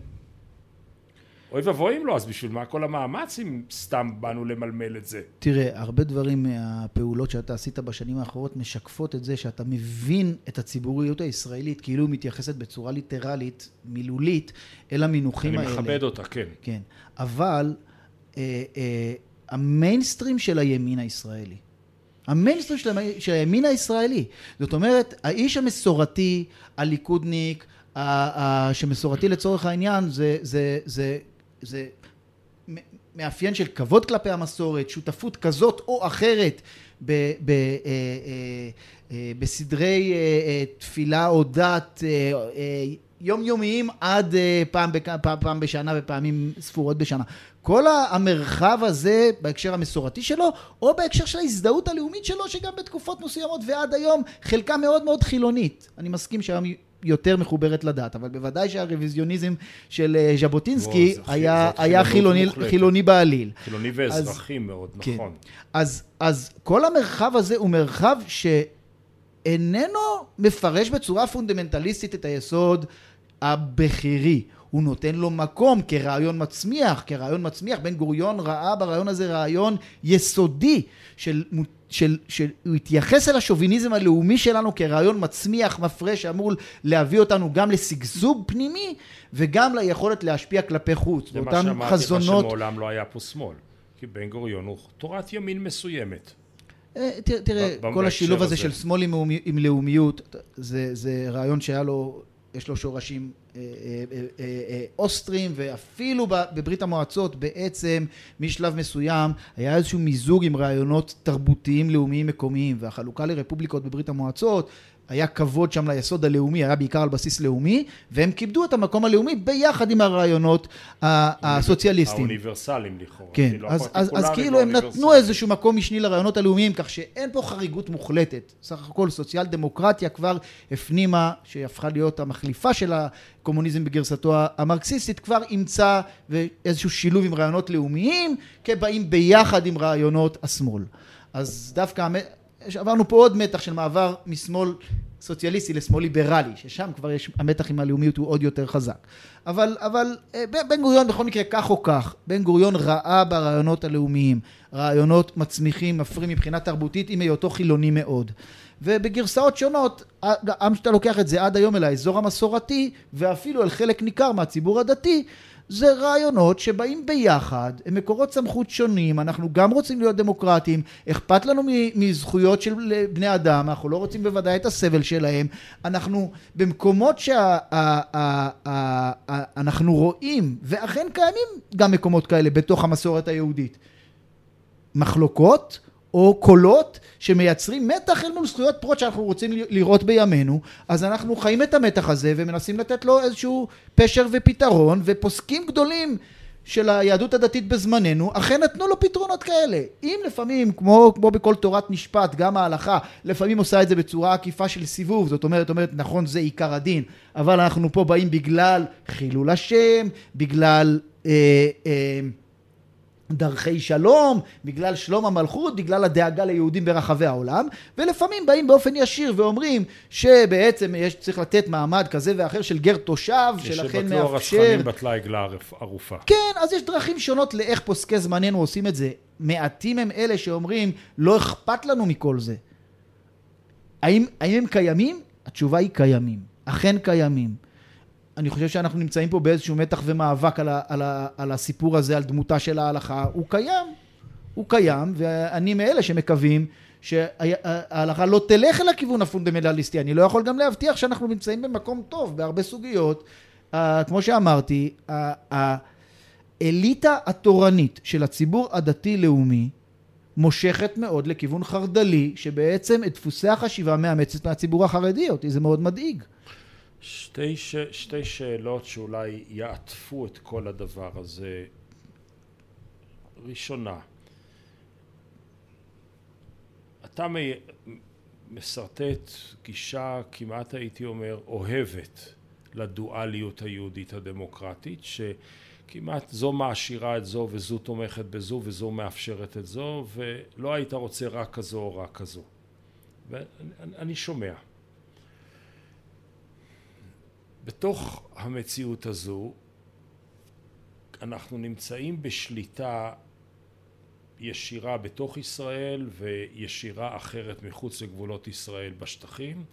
אוי ואבוי אם לא, אז בשביל מה כל המאמץ אם סתם באנו למלמל את זה? תראה, הרבה דברים מהפעולות שאתה עשית בשנים האחרונות משקפות את זה שאתה מבין את הציבוריות הישראלית כאילו היא מתייחסת בצורה ליטרלית, מילולית, אל המינוחים אני האלה. מכבד אותה, כן. כן, אבל אה, אה, המיינסטרים של הימין הישראלי, המיינסטרים של, של הימין הישראלי, זאת אומרת, האיש המסורתי, הליכודניק, שמסורתי לצורך העניין זה, זה, זה, זה מאפיין של כבוד כלפי המסורת, שותפות כזאת או אחרת ב, ב, אה, אה, אה, בסדרי אה, אה, תפילה או דת אה, יומיומיים עד פעם, פעם, פעם בשנה ופעמים ספורות בשנה. כל המרחב הזה בהקשר המסורתי שלו, או בהקשר של ההזדהות הלאומית שלו, שגם בתקופות מסוימות ועד היום חלקה מאוד מאוד חילונית. אני מסכים שהיום יותר מחוברת לדת, אבל בוודאי שהרוויזיוניזם של אה, ז'בוטינסקי וואו, היה, היה חילוני. חילוני בעליל. חילוני ואזרחי מאוד, כן. נכון. אז, אז כל המרחב הזה הוא מרחב שאיננו מפרש בצורה פונדמנטליסטית את היסוד הבכירי. הוא נותן לו מקום כרעיון מצמיח, כרעיון מצמיח. בן גוריון ראה ברעיון הזה רעיון יסודי של, של, של הוא התייחס אל השוביניזם הלאומי שלנו כרעיון מצמיח, מפרה, שאמור להביא אותנו גם לשגשוג פנימי וגם ליכולת להשפיע כלפי חוץ. זה מה שאמרתי לך חזונות שמעולם לא היה פה שמאל. כי בן גוריון הוא תורת ימין מסוימת. אה, תראה, תראה כל השילוב הזה בהקשר של הזה. שמאל עם, עם לאומיות, זה, זה רעיון שהיה לו, יש לו שורשים אה, אה, אה, אוסטרים, ואפילו בברית המועצות בעצם משלב מסוים היה איזשהו מיזוג עם רעיונות תרבותיים לאומיים מקומיים, והחלוקה לרפובליקות בברית המועצות היה כבוד שם ליסוד הלאומי, היה בעיקר על בסיס לאומי, והם כיבדו את המקום הלאומי ביחד עם הרעיונות הסוציאליסטיים. האוניברסליים לכאורה. כן, כאילו, אז, אז, אז כאילו הם נתנו. איזשהו מקום משני לרעיונות הלאומיים, כך שאין פה חריגות מוחלטת. סך הכל סוציאל דמוקרטיה כבר הפנימה, שהפכה להיות המחליפה של הקומוניזם בגרסתו המרקסיסטית, כבר אימצה איזשהו שילוב עם רעיונות לאומיים, כבאים ביחד עם רעיונות השמאל. אז דווקא, עברנו פה עוד מתח של מעבר משמאל סוציאליסטי לשמאל ליברלי, ששם כבר יש, המתח עם הלאומיות הוא עוד יותר חזק. אבל, אבל אה, בן גוריון בכל מקרה כך או כך, בן גוריון ראה ברעיונות הלאומיים, רעיונות מצמיחים, מפרים מבחינה תרבותית עם היותו חילוני מאוד. ובגרסאות שונות, גם כשאתה לוקח את זה עד היום אל האזור המסורתי, ואפילו אל חלק ניכר מהציבור הדתי, זה רעיונות שבאים ביחד, הם מקורות סמכות שונים, אנחנו גם רוצים להיות דמוקרטיים, אכפת לנו מזכויות של בני אדם, אנחנו לא רוצים בוודאי את הסבל שלהם, אנחנו במקומות שאנחנו רואים, ואכן קיימים גם מקומות כאלה בתוך המסורת היהודית, מחלוקות או קולות שמייצרים מתח אל מול זכויות פרוט שאנחנו רוצים לראות בימינו אז אנחנו חיים את המתח הזה ומנסים לתת לו איזשהו פשר ופתרון ופוסקים גדולים של היהדות הדתית בזמננו אכן נתנו לו פתרונות כאלה. אם לפעמים כמו, כמו בכל תורת משפט גם ההלכה לפעמים עושה את זה בצורה עקיפה של סיבוב זאת אומרת אומרת נכון זה עיקר הדין אבל אנחנו פה באים בגלל חילול השם בגלל אה, אה, דרכי שלום, בגלל שלום המלכות, בגלל הדאגה ליהודים ברחבי העולם, ולפעמים באים באופן ישיר ואומרים שבעצם יש, צריך לתת מעמד כזה ואחר של גר תושב, שלכן מאפשר... הרצחנים בטלה עגלה ערופה. כן, אז יש דרכים שונות לאיך פוסקי זמננו עושים את זה. מעטים הם אלה שאומרים, לא אכפת לנו מכל זה. האם, האם הם קיימים? התשובה היא קיימים. אכן קיימים. אני חושב שאנחנו נמצאים פה באיזשהו מתח ומאבק על, ה, על, ה, על הסיפור הזה, על דמותה של ההלכה, הוא קיים, הוא קיים, ואני מאלה שמקווים שההלכה לא תלך אל הכיוון הפונדמנטליסטי, אני לא יכול גם להבטיח שאנחנו נמצאים במקום טוב בהרבה סוגיות, uh, כמו שאמרתי, האליטה התורנית של הציבור הדתי-לאומי מושכת מאוד לכיוון חרד"לי, שבעצם את דפוסי החשיבה מאמצת מהציבור החרדי, אותי זה מאוד מדאיג. שתי, ש... שתי שאלות שאולי יעטפו את כל הדבר הזה. ראשונה, אתה מ... משרטט גישה כמעט הייתי אומר אוהבת לדואליות היהודית הדמוקרטית שכמעט זו מעשירה את זו וזו תומכת בזו וזו מאפשרת את זו ולא היית רוצה רק כזו או רק כזו ואני שומע בתוך המציאות הזו אנחנו נמצאים בשליטה ישירה בתוך ישראל וישירה אחרת מחוץ לגבולות ישראל בשטחים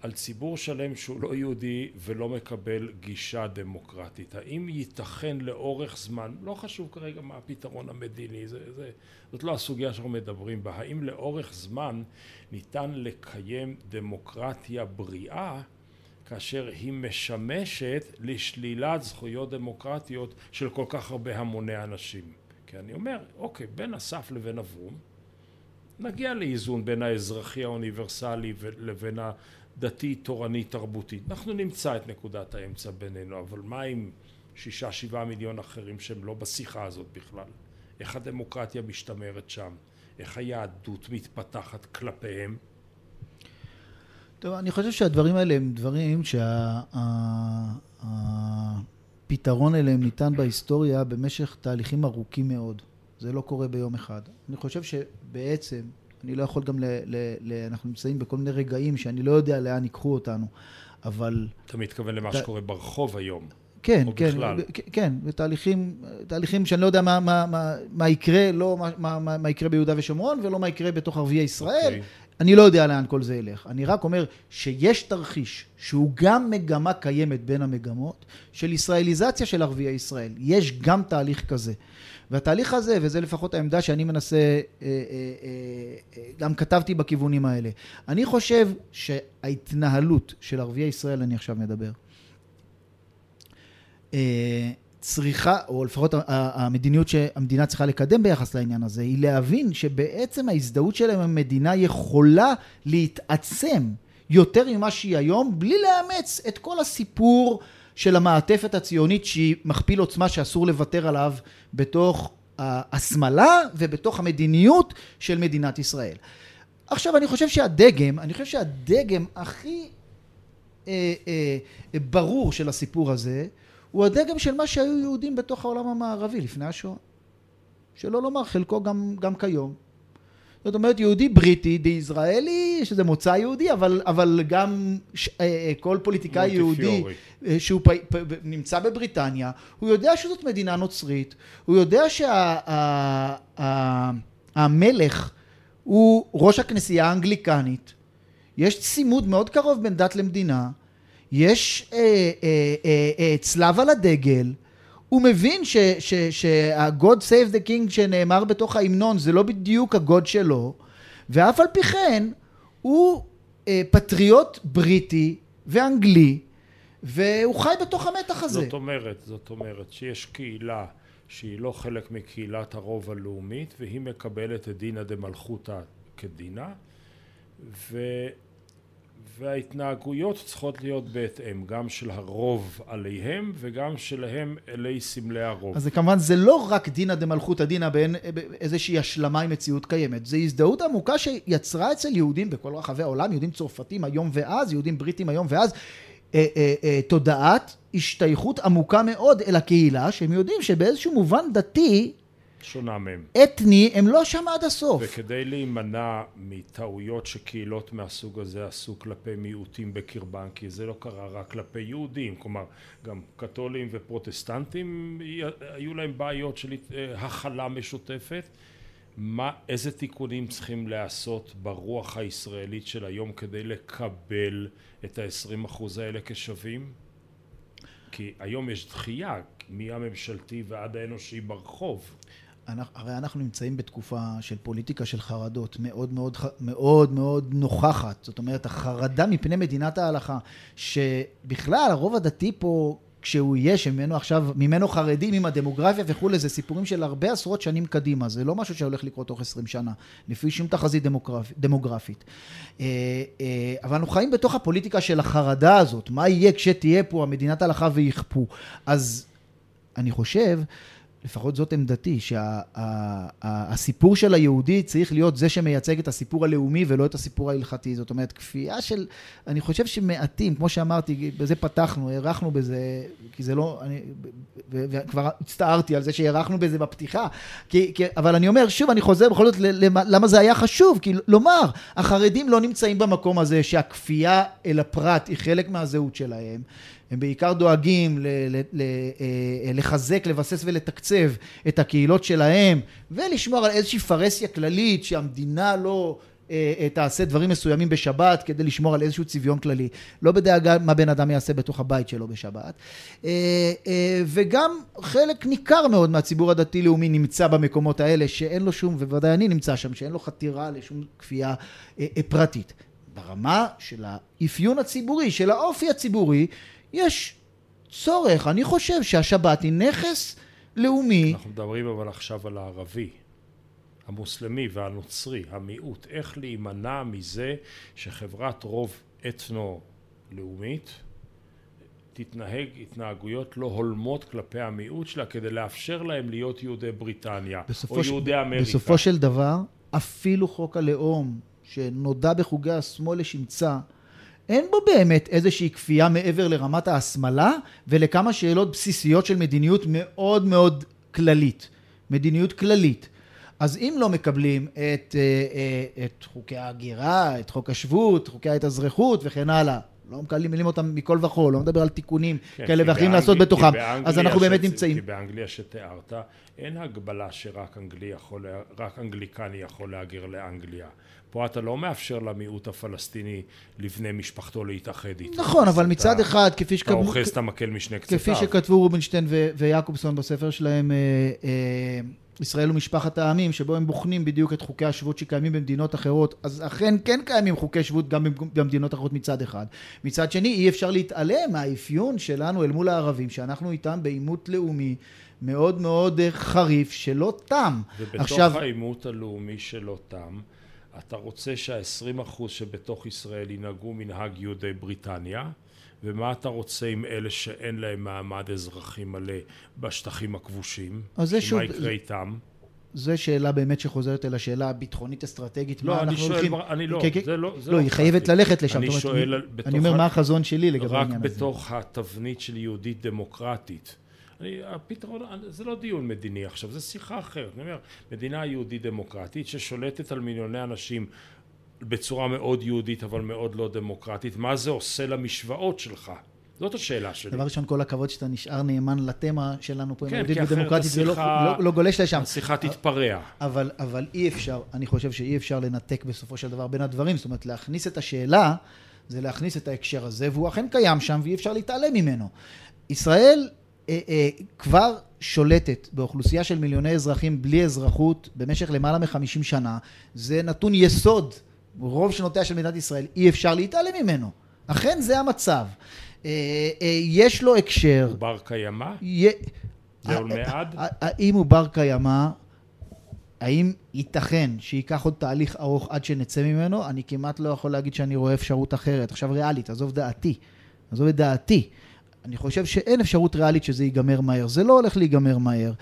על ציבור שלם שהוא לא יהודי ולא מקבל גישה דמוקרטית. האם ייתכן לאורך זמן, לא חשוב כרגע מה הפתרון המדיני, זה, זה, זאת לא הסוגיה שאנחנו מדברים בה, האם לאורך זמן ניתן לקיים דמוקרטיה בריאה כאשר היא משמשת לשלילת זכויות דמוקרטיות של כל כך הרבה המוני אנשים. כי אני אומר, אוקיי, בין אסף לבין אברום, נגיע לאיזון בין האזרחי האוניברסלי לבין הדתי תורני תרבותי. אנחנו נמצא את נקודת האמצע בינינו, אבל מה עם שישה שבעה מיליון אחרים שהם לא בשיחה הזאת בכלל? איך הדמוקרטיה משתמרת שם? איך היהדות מתפתחת כלפיהם? טוב, אני חושב שהדברים האלה הם דברים שהפתרון אליהם ניתן בהיסטוריה במשך תהליכים ארוכים מאוד. זה לא קורה ביום אחד. אני חושב שבעצם, אני לא יכול גם ל... ל, ל אנחנו נמצאים בכל מיני רגעים שאני לא יודע לאן ייקחו אותנו, אבל... אתה מתכוון למה ת... שקורה ברחוב היום. כן, כן, בכלל. כן, בתהליכים, תהליכים שאני לא יודע מה, מה, מה, מה יקרה, לא מה, מה, מה יקרה ביהודה ושומרון ולא מה יקרה בתוך ערביי ישראל, okay. אני לא יודע לאן כל זה ילך. אני רק אומר שיש תרחיש שהוא גם מגמה קיימת בין המגמות של ישראליזציה של ערביי ישראל. יש גם תהליך כזה. והתהליך הזה, וזה לפחות העמדה שאני מנסה, אה, אה, אה, גם כתבתי בכיוונים האלה. אני חושב שההתנהלות של ערביי ישראל, אני עכשיו מדבר, צריכה, או לפחות המדיניות שהמדינה צריכה לקדם ביחס לעניין הזה, היא להבין שבעצם ההזדהות שלהם עם המדינה יכולה להתעצם יותר ממה שהיא היום, בלי לאמץ את כל הסיפור של המעטפת הציונית שהיא מכפיל עוצמה שאסור לוותר עליו בתוך השמאלה ובתוך המדיניות של מדינת ישראל. עכשיו אני חושב שהדגם, אני חושב שהדגם הכי אה, אה, ברור של הסיפור הזה הוא הדגם של מה שהיו יהודים בתוך העולם המערבי לפני השואה. שלא לומר חלקו גם, גם כיום. זאת אומרת, יהודי בריטי, די ישראלי, שזה מוצא יהודי, אבל, אבל גם ש, אה, אה, כל פוליטיקאי יהודי אה, שהוא פ, פ, נמצא בבריטניה, הוא יודע שזאת מדינה נוצרית, הוא יודע שהמלך שה, הוא ראש הכנסייה האנגליקנית, יש צימוד מאוד קרוב בין דת למדינה, יש אה, אה, אה, אה, צלב על הדגל, הוא מבין שה-God save the king שנאמר בתוך ההמנון זה לא בדיוק הגוד שלו, ואף על פי כן הוא אה, פטריוט בריטי ואנגלי, והוא חי בתוך המתח הזה. זאת אומרת, זאת אומרת שיש קהילה שהיא לא חלק מקהילת הרוב הלאומית, והיא מקבלת את דינא דמלכותא כדינא, ו... וההתנהגויות צריכות להיות בהתאם, גם של הרוב עליהם וגם שלהם אלי סמלי הרוב. אז זה כמובן, זה לא רק דינא דמלכותא דינא באין איזושהי השלמה עם מציאות קיימת, זה הזדהות עמוקה שיצרה אצל יהודים בכל רחבי העולם, יהודים צרפתים היום ואז, יהודים בריטים היום ואז, אה, אה, אה, תודעת השתייכות עמוקה מאוד אל הקהילה, שהם יודעים שבאיזשהו מובן דתי, שונה מהם. אתני, הם לא שם עד הסוף. וכדי להימנע מטעויות שקהילות מהסוג הזה עשו כלפי מיעוטים בקרבן, כי זה לא קרה רק כלפי יהודים, כלומר גם קתולים ופרוטסטנטים היו להם בעיות של הכלה משותפת. מה, איזה תיקונים צריכים להיעשות ברוח הישראלית של היום כדי לקבל את ה-20% האלה כשווים? כי היום יש דחייה מהממשלתי ועד האנושי ברחוב. הרי אנחנו נמצאים בתקופה של פוליטיקה של חרדות מאוד מאוד מאוד מאוד נוכחת. זאת אומרת, החרדה מפני מדינת ההלכה, שבכלל הרוב הדתי פה, כשהוא יהיה, שממנו עכשיו, ממנו חרדים עם הדמוגרפיה וכולי, זה סיפורים של הרבה עשרות שנים קדימה. זה לא משהו שהולך לקרות תוך עשרים שנה, לפי שום תחזית דמוגרפ, דמוגרפית. אה, אה, אבל אנחנו חיים בתוך הפוליטיקה של החרדה הזאת. מה יהיה כשתהיה פה המדינת ההלכה ויכפו? אז אני חושב לפחות זאת עמדתי, שהסיפור שה, של היהודי צריך להיות זה שמייצג את הסיפור הלאומי ולא את הסיפור ההלכתי. זאת אומרת, כפייה של, אני חושב שמעטים, כמו שאמרתי, בזה פתחנו, הארכנו בזה, כי זה לא, אני, וכבר הצטערתי על זה שהארכנו בזה בפתיחה, כי, כי, אבל אני אומר, שוב, אני חוזר בכל זאת, למה זה היה חשוב, כי לומר, החרדים לא נמצאים במקום הזה שהכפייה אל הפרט היא חלק מהזהות שלהם. הם בעיקר דואגים ל- ל- ל- אה, לחזק, לבסס ולתקצב את הקהילות שלהם ולשמור על איזושהי פרהסיה כללית שהמדינה לא אה, אה, תעשה דברים מסוימים בשבת כדי לשמור על איזשהו צביון כללי. לא בדאגה מה בן אדם יעשה בתוך הבית שלו בשבת. וגם חלק ניכר מאוד מהציבור הדתי-לאומי נמצא במקומות האלה שאין לו שום, ובוודאי אני נמצא שם, שאין לו חתירה לשום כפייה פרטית. ברמה של האפיון הציבורי, של האופי הציבורי, יש צורך, אני חושב שהשבת היא נכס לאומי. אנחנו מדברים אבל עכשיו על הערבי, המוסלמי והנוצרי, המיעוט, איך להימנע מזה שחברת רוב אתנו-לאומית תתנהג התנהגויות לא הולמות כלפי המיעוט שלה כדי לאפשר להם להיות יהודי בריטניה או יהודי אמריקה. בסופו של דבר, אפילו חוק הלאום שנודע בחוגי השמאל לשמצה אין בו באמת איזושהי כפייה מעבר לרמת ההסמלה ולכמה שאלות בסיסיות של מדיניות מאוד מאוד כללית. מדיניות כללית. אז אם לא מקבלים את, את, אה, אה, את חוקי ההגירה, את חוק השבות, חוקי ההתאזרחות וכן הלאה, לא מקבלים אותם מכל וכול, לא מדבר על תיקונים כן, כאלה ואחרים לעשות בתוכם, אז אנחנו באמת נמצאים. כי באנגליה שתיארת, אין הגבלה שרק אנגלי יכול, רק אנגליקני יכול להגר לאנגליה. פה אתה לא מאפשר למיעוט הפלסטיני לבני משפחתו להתאחד איתו. נכון, אבל מצד אחד, כפי שכתבו... אתה אוחז את המקל משני קצותיו. כפי שכתבו רובינשטיין ויעקובסון בספר שלהם, אה, אה, ישראל ומשפחת העמים, שבו הם בוחנים בדיוק את חוקי השבות שקיימים במדינות אחרות, אז אכן כן קיימים חוקי שבות גם במדינות אחרות מצד אחד. מצד שני, אי אפשר להתעלם מהאפיון שלנו אל מול הערבים, שאנחנו איתם בעימות לאומי מאוד מאוד אה, חריף, שלא תם. ובתוך עכשיו... העימות הלאומי שלא תם, אתה רוצה שהעשרים אחוז שבתוך ישראל ינהגו מנהג יהודי בריטניה ומה אתה רוצה עם אלה שאין להם מעמד אזרחי מלא בשטחים הכבושים? אז זה שוב... מה יקרה איתם? זו שאלה באמת שחוזרת אל השאלה הביטחונית אסטרטגית. לא, אני שואל, הולכים... אני לא, כן, כן. זה לא, זה לא, היא חייבת ללכת לשם. אני שואל, אני אומר מה החזון שלי לגבי העניין הזה. רק בתוך התבנית של יהודית דמוקרטית. אני, הפתרון, זה לא דיון מדיני עכשיו, זה שיחה אחרת. אני אומר, מדינה יהודית דמוקרטית ששולטת על מיליוני אנשים בצורה מאוד יהודית אבל מאוד לא דמוקרטית, מה זה עושה למשוואות שלך? זאת השאלה שלי. דבר ראשון, כל הכבוד שאתה נשאר נאמן לתמה שלנו פה עם כן, יהודית כי אחרת ודמוקרטית, ולא לא, לא גולש לשם. השיחה תתפרע. אבל, אבל אי אפשר, אני חושב שאי אפשר לנתק בסופו של דבר בין הדברים, זאת אומרת להכניס את השאלה זה להכניס את ההקשר הזה, והוא אכן קיים שם ואי אפשר להתעלם ממנו. ישראל כבר שולטת באוכלוסייה של מיליוני אזרחים בלי אזרחות במשך למעלה מחמישים שנה, זה נתון יסוד, רוב שנותיה של מדינת ישראל, אי אפשר להתעלם ממנו. אכן זה המצב. אה, אה, יש לו הקשר, הוא בר קיימא? זה עולמד? האם הוא בר קיימא? האם ייתכן שייקח עוד תהליך ארוך עד שנצא ממנו? אני כמעט לא יכול להגיד שאני רואה אפשרות אחרת. עכשיו ריאלית, עזוב דעתי. עזוב את דעתי. אני חושב שאין אפשרות ריאלית שזה ייגמר מהר. זה לא הולך להיגמר מהר.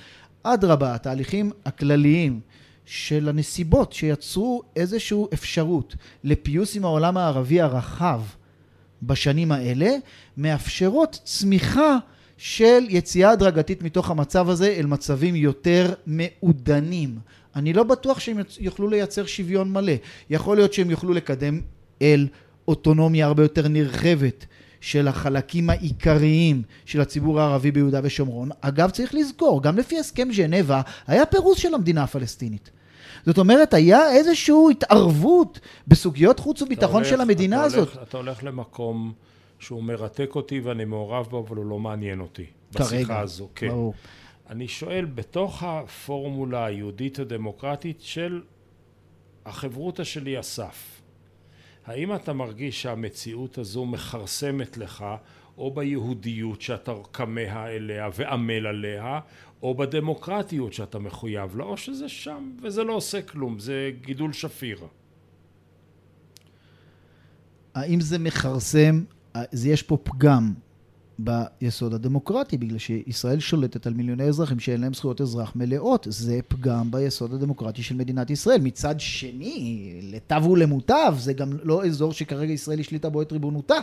אדרבה, התהליכים הכלליים של הנסיבות שיצרו איזושהי אפשרות לפיוס עם העולם הערבי הרחב בשנים האלה, מאפשרות צמיחה של יציאה הדרגתית מתוך המצב הזה אל מצבים יותר מעודנים. אני לא בטוח שהם יוכלו לייצר שוויון מלא. יכול להיות שהם יוכלו לקדם אל אוטונומיה הרבה יותר נרחבת של החלקים העיקריים של הציבור הערבי ביהודה ושומרון. אגב, צריך לזכור, גם לפי הסכם ז'נבה, היה פירוז של המדינה הפלסטינית. זאת אומרת, היה איזושהי התערבות בסוגיות חוץ וביטחון אתה של הולך- המדינה אתה הזאת. הולך, אתה הולך למקום שהוא מרתק אותי ואני מעורב בו, אבל הוא לא מעניין אותי. כרגע, בשיחה הזו, כן. ברור. אני שואל, בתוך הפורמולה היהודית הדמוקרטית של החברותא שלי אסף, האם אתה מרגיש שהמציאות הזו מכרסמת לך או ביהודיות שאתה כמה אליה ועמל עליה, או בדמוקרטיות שאתה מחויב לה, או שזה שם וזה לא עושה כלום, זה גידול שפיר. האם זה מכרסם? אז יש פה פגם ביסוד הדמוקרטי, בגלל שישראל שולטת על מיליוני אזרחים שאין להם זכויות אזרח מלאות. זה פגם ביסוד הדמוקרטי של מדינת ישראל. מצד שני, לטב ולמוטב, זה גם לא אזור שכרגע ישראל השליטה בו את ריבונותה.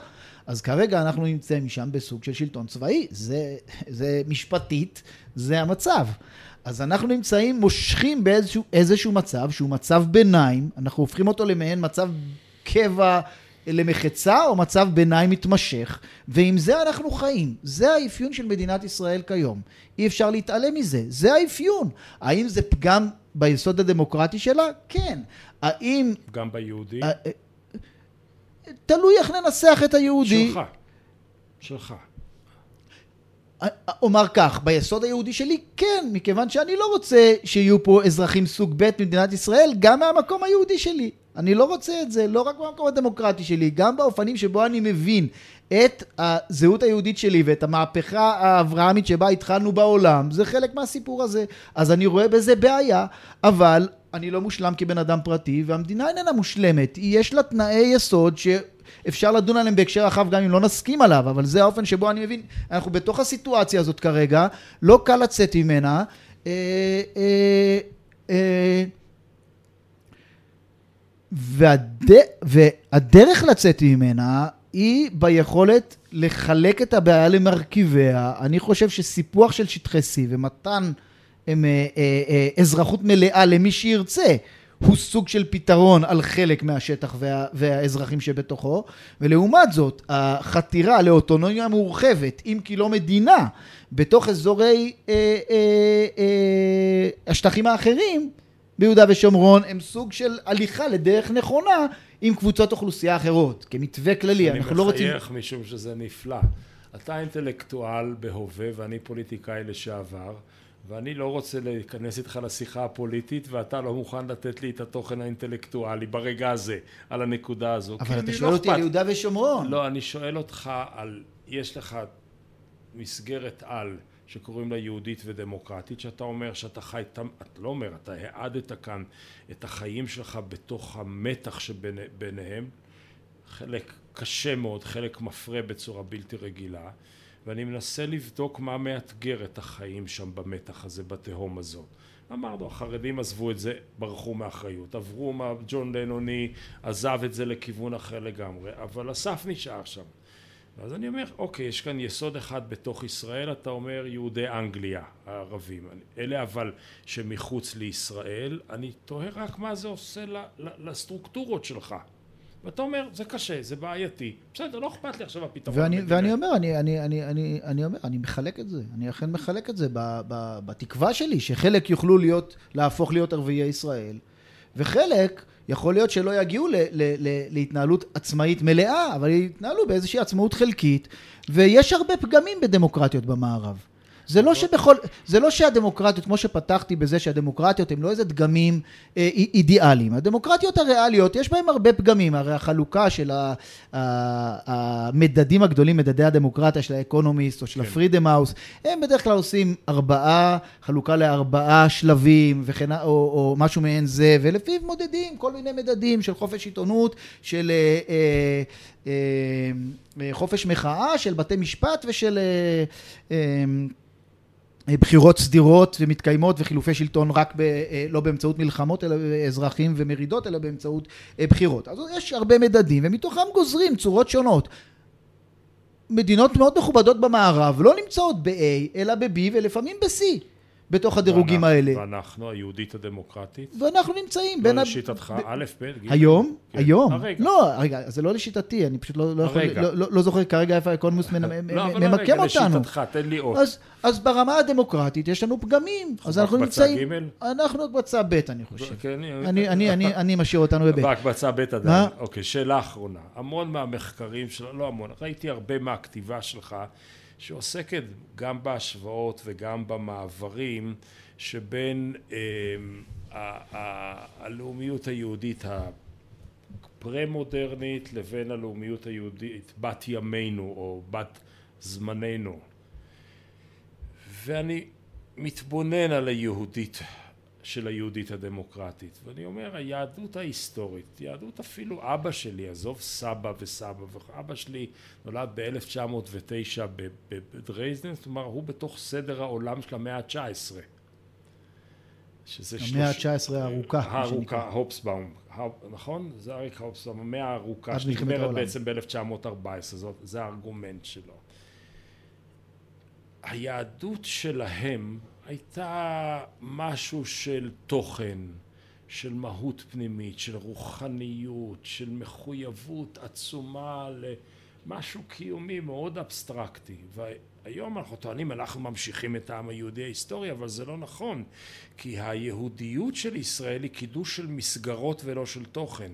אז כרגע אנחנו נמצאים שם בסוג של שלטון צבאי. זה, זה משפטית, זה המצב. אז אנחנו נמצאים, מושכים באיזשהו איזשהו מצב, שהוא מצב ביניים, אנחנו הופכים אותו למעין מצב קבע למחצה או מצב ביניים מתמשך, ועם זה אנחנו חיים. זה האפיון של מדינת ישראל כיום. אי אפשר להתעלם מזה, זה האפיון. האם זה פגם ביסוד הדמוקרטי שלה? כן. האם... גם ביהודי? אה, אה, תלוי איך ננסח את היהודי. שלך. שלך. אומר כך, ביסוד היהודי שלי כן, מכיוון שאני לא רוצה שיהיו פה אזרחים סוג ב' במדינת ישראל, גם מהמקום היהודי שלי. אני לא רוצה את זה, לא רק במקום הדמוקרטי שלי, גם באופנים שבו אני מבין את הזהות היהודית שלי ואת המהפכה האברהמית שבה התחלנו בעולם, זה חלק מהסיפור הזה. אז אני רואה בזה בעיה, אבל אני לא מושלם כבן אדם פרטי, והמדינה איננה מושלמת. יש לה תנאי יסוד ש... אפשר לדון עליהם בהקשר רחב גם אם לא נסכים עליו, אבל זה האופן שבו אני מבין, אנחנו בתוך הסיטואציה הזאת כרגע, לא קל לצאת ממנה. אה, אה, אה, והד... והדרך לצאת ממנה היא ביכולת לחלק את הבעיה למרכיביה. אני חושב שסיפוח של שטחי C ומתן הם, אה, אה, אה, אזרחות מלאה למי שירצה הוא סוג של פתרון על חלק מהשטח וה, והאזרחים שבתוכו, ולעומת זאת, החתירה לאוטונומיה מורחבת, אם כי לא מדינה, בתוך אזורי אה, אה, אה, השטחים האחרים, ביהודה ושומרון, הם סוג של הליכה לדרך נכונה עם קבוצות אוכלוסייה אחרות, כמתווה כללי, אנחנו לא רוצים... אני מחייך משום שזה נפלא. אתה אינטלקטואל בהווה ואני פוליטיקאי לשעבר. ואני לא רוצה להיכנס איתך לשיחה הפוליטית ואתה לא מוכן לתת לי את התוכן האינטלקטואלי ברגע הזה, על הנקודה הזו. אבל אתה שואל אותי על יהודה ושומרון. לא, אני שואל אותך על, יש לך מסגרת על שקוראים לה יהודית ודמוקרטית, שאתה אומר שאתה חי, אתה לא אומר, אתה העדת כאן את החיים שלך בתוך המתח שביניהם, חלק קשה מאוד, חלק מפרה בצורה בלתי רגילה. ואני מנסה לבדוק מה מאתגר את החיים שם במתח הזה, בתהום הזאת. אמרנו, החרדים עזבו את זה, ברחו מאחריות, עברו מה ג'ון לנוני, עזב את זה לכיוון אחר לגמרי, אבל אסף נשאר שם. אז אני אומר, אוקיי, יש כאן יסוד אחד בתוך ישראל, אתה אומר יהודי אנגליה הערבים, אלה אבל שמחוץ לישראל, אני תוהה רק מה זה עושה לסטרוקטורות שלך. ואתה אומר, זה קשה, זה בעייתי. בסדר, לא אכפת לי עכשיו הפתרון. ואני, ואני אומר, אני, אני, אני, אני, אני אומר, אני מחלק את זה. אני אכן מחלק את זה ב, ב, בתקווה שלי, שחלק יוכלו להיות, להפוך להיות ערביי ישראל, וחלק יכול להיות שלא יגיעו ל, ל, ל, להתנהלות עצמאית מלאה, אבל יתנהלו באיזושהי עצמאות חלקית, ויש הרבה פגמים בדמוקרטיות במערב. זה לא שבכל, זה לא שהדמוקרטיות, כמו שפתחתי בזה שהדמוקרטיות הן לא איזה דגמים אה, אידיאליים. הדמוקרטיות הריאליות, יש בהן הרבה פגמים. הרי החלוקה של המדדים הגדולים, מדדי הדמוקרטיה של האקונומיסט או של כן. ה Freedom House, הם בדרך כלל עושים ארבעה, חלוקה לארבעה שלבים וכן, או, או משהו מעין זה, ולפיו מודדים כל מיני מדדים של חופש עיתונות, של... אה, אה, אה, חופש מחאה של בתי משפט ושל בחירות סדירות ומתקיימות וחילופי שלטון רק ב, אה, לא באמצעות מלחמות אלא אזרחים ומרידות אלא באמצעות אה, בחירות. אז יש הרבה מדדים ומתוכם גוזרים צורות שונות. מדינות מאוד מכובדות במערב לא נמצאות ב-A אלא ב-B ולפעמים ב-C. בתוך הדירוגים ואנחנו, האלה. ואנחנו, היהודית הדמוקרטית? ואנחנו נמצאים לא בין... לא לשיטתך, ב... א', ב', ג'. היום? כן. היום? הרגע. לא, רגע, זה לא לשיטתי, אני פשוט לא, לא, יכול, לא, לא, לא זוכר כרגע איפה האקונומוס לא, ממקם אותנו. לשיטתך, תן לי עוד. אז, אז ברמה הדמוקרטית יש לנו פגמים. אז אנחנו נמצאים... ג'? אנחנו הקבצה ב', אני חושב. כן, אני, אני, אני, אני משאיר אותנו בב'. בהקבצה ב' עדיין. אוקיי, שאלה אחרונה. המון מהמחקרים שלו, לא המון, ראיתי הרבה מהכתיבה שלך, שעוסקת גם בהשוואות וגם במעברים. שבין אה, הלאומיות היהודית הפרה-מודרנית לבין הלאומיות היהודית בת ימינו או בת זמננו ואני מתבונן על היהודית של היהודית הדמוקרטית ואני אומר היהדות ההיסטורית יהדות אפילו אבא שלי עזוב סבא וסבא אבא שלי נולד ב-1909 בדרייזדן זאת אומרת הוא בתוך סדר העולם של המאה ה-19 שזה המאה ה-19 הארוכה. הארוכה, הופסבאום, נכון? זה אריק הופסבאום, המאה הארוכה, שנגמרת בעצם ב-1914, זה הארגומנט שלו. היהדות שלהם הייתה משהו של תוכן, של מהות פנימית, של רוחניות, של מחויבות עצומה למשהו קיומי מאוד אבסטרקטי. היום אנחנו טוענים אנחנו ממשיכים את העם היהודי ההיסטורי אבל זה לא נכון כי היהודיות של ישראל היא קידוש של מסגרות ולא של תוכן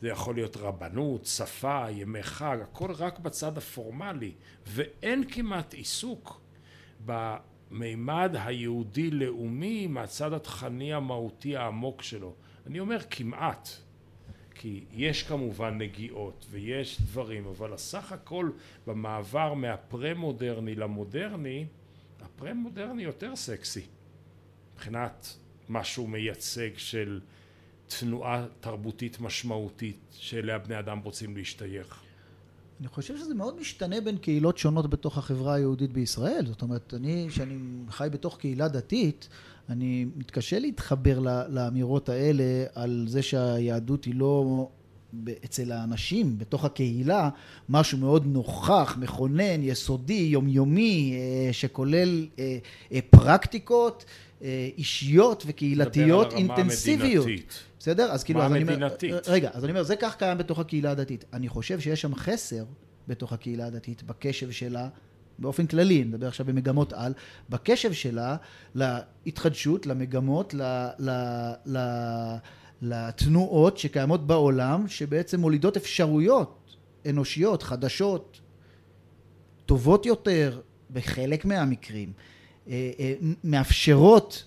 זה יכול להיות רבנות, שפה, ימי חג, הכל רק בצד הפורמלי ואין כמעט עיסוק במימד היהודי-לאומי מהצד התכני המהותי העמוק שלו. אני אומר כמעט כי יש כמובן נגיעות ויש דברים, אבל הסך הכל במעבר מהפרה-מודרני למודרני, הפרה-מודרני יותר סקסי מבחינת מה שהוא מייצג של תנועה תרבותית משמעותית שאליה בני אדם רוצים להשתייך. אני חושב שזה מאוד משתנה בין קהילות שונות בתוך החברה היהודית בישראל. זאת אומרת, אני, שאני חי בתוך קהילה דתית, אני מתקשה להתחבר לאמירות האלה על זה שהיהדות היא לא אצל האנשים, בתוך הקהילה, משהו מאוד נוכח, מכונן, יסודי, יומיומי, אה, שכולל אה, אה, פרקטיקות אישיות וקהילתיות אינטנסיביות. בסדר? אז כאילו, אז אני אומר, רגע, אז אני אומר, זה כך קיים בתוך הקהילה הדתית. אני חושב שיש שם חסר בתוך הקהילה הדתית, בקשב שלה באופן כללי, אני מדבר עכשיו במגמות על, בקשב שלה להתחדשות, למגמות, ל, ל, ל, לתנועות שקיימות בעולם, שבעצם מולידות אפשרויות אנושיות, חדשות, טובות יותר, בחלק מהמקרים, אה, אה, מאפשרות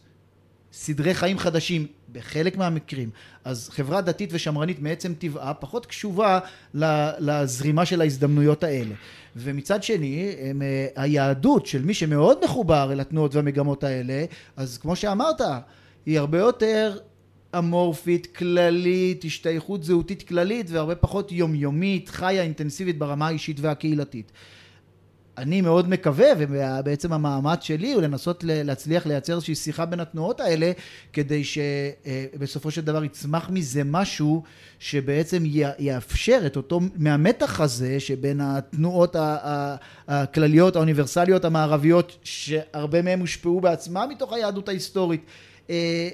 סדרי חיים חדשים בחלק מהמקרים. אז חברה דתית ושמרנית מעצם טבעה פחות קשובה לזרימה של ההזדמנויות האלה. ומצד שני, הם, אה, היהדות של מי שמאוד מחובר אל התנועות והמגמות האלה, אז כמו שאמרת, היא הרבה יותר אמורפית, כללית, השתייכות זהותית כללית והרבה פחות יומיומית, חיה, אינטנסיבית ברמה האישית והקהילתית. אני מאוד מקווה, ובעצם המאמץ שלי הוא לנסות להצליח לייצר איזושהי שיחה בין התנועות האלה, כדי שבסופו של דבר יצמח מזה משהו שבעצם יאפשר את אותו, מהמתח הזה שבין התנועות הכלליות, האוניברסליות, המערביות, שהרבה מהם הושפעו בעצמם מתוך היהדות ההיסטורית. אה,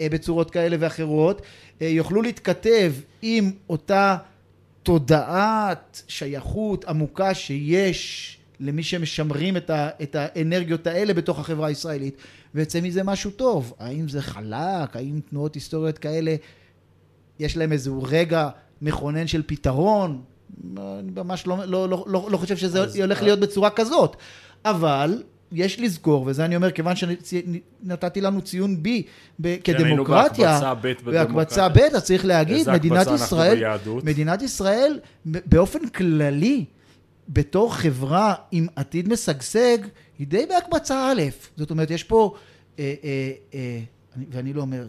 אה, בצורות כאלה ואחרות, יוכלו להתכתב עם אותה תודעת שייכות עמוקה שיש למי שמשמרים את, ה, את האנרגיות האלה בתוך החברה הישראלית ויוצא מזה משהו טוב. האם זה חלק? האם תנועות היסטוריות כאלה יש להם איזשהו רגע מכונן של פתרון? אני ממש לא, לא, לא, לא, לא חושב שזה הולך להיות בצורה כזאת. אבל יש לזכור, וזה אני אומר, כיוון שנתתי לנו ציון B כן, כדמוקרטיה, בהקבצה ב', אז צריך להגיד, מדינת ישראל, מדינת ישראל באופן כללי, בתור חברה עם עתיד משגשג, היא די בהקבצה א', זאת אומרת, יש פה, אה, אה, אה, ואני לא אומר,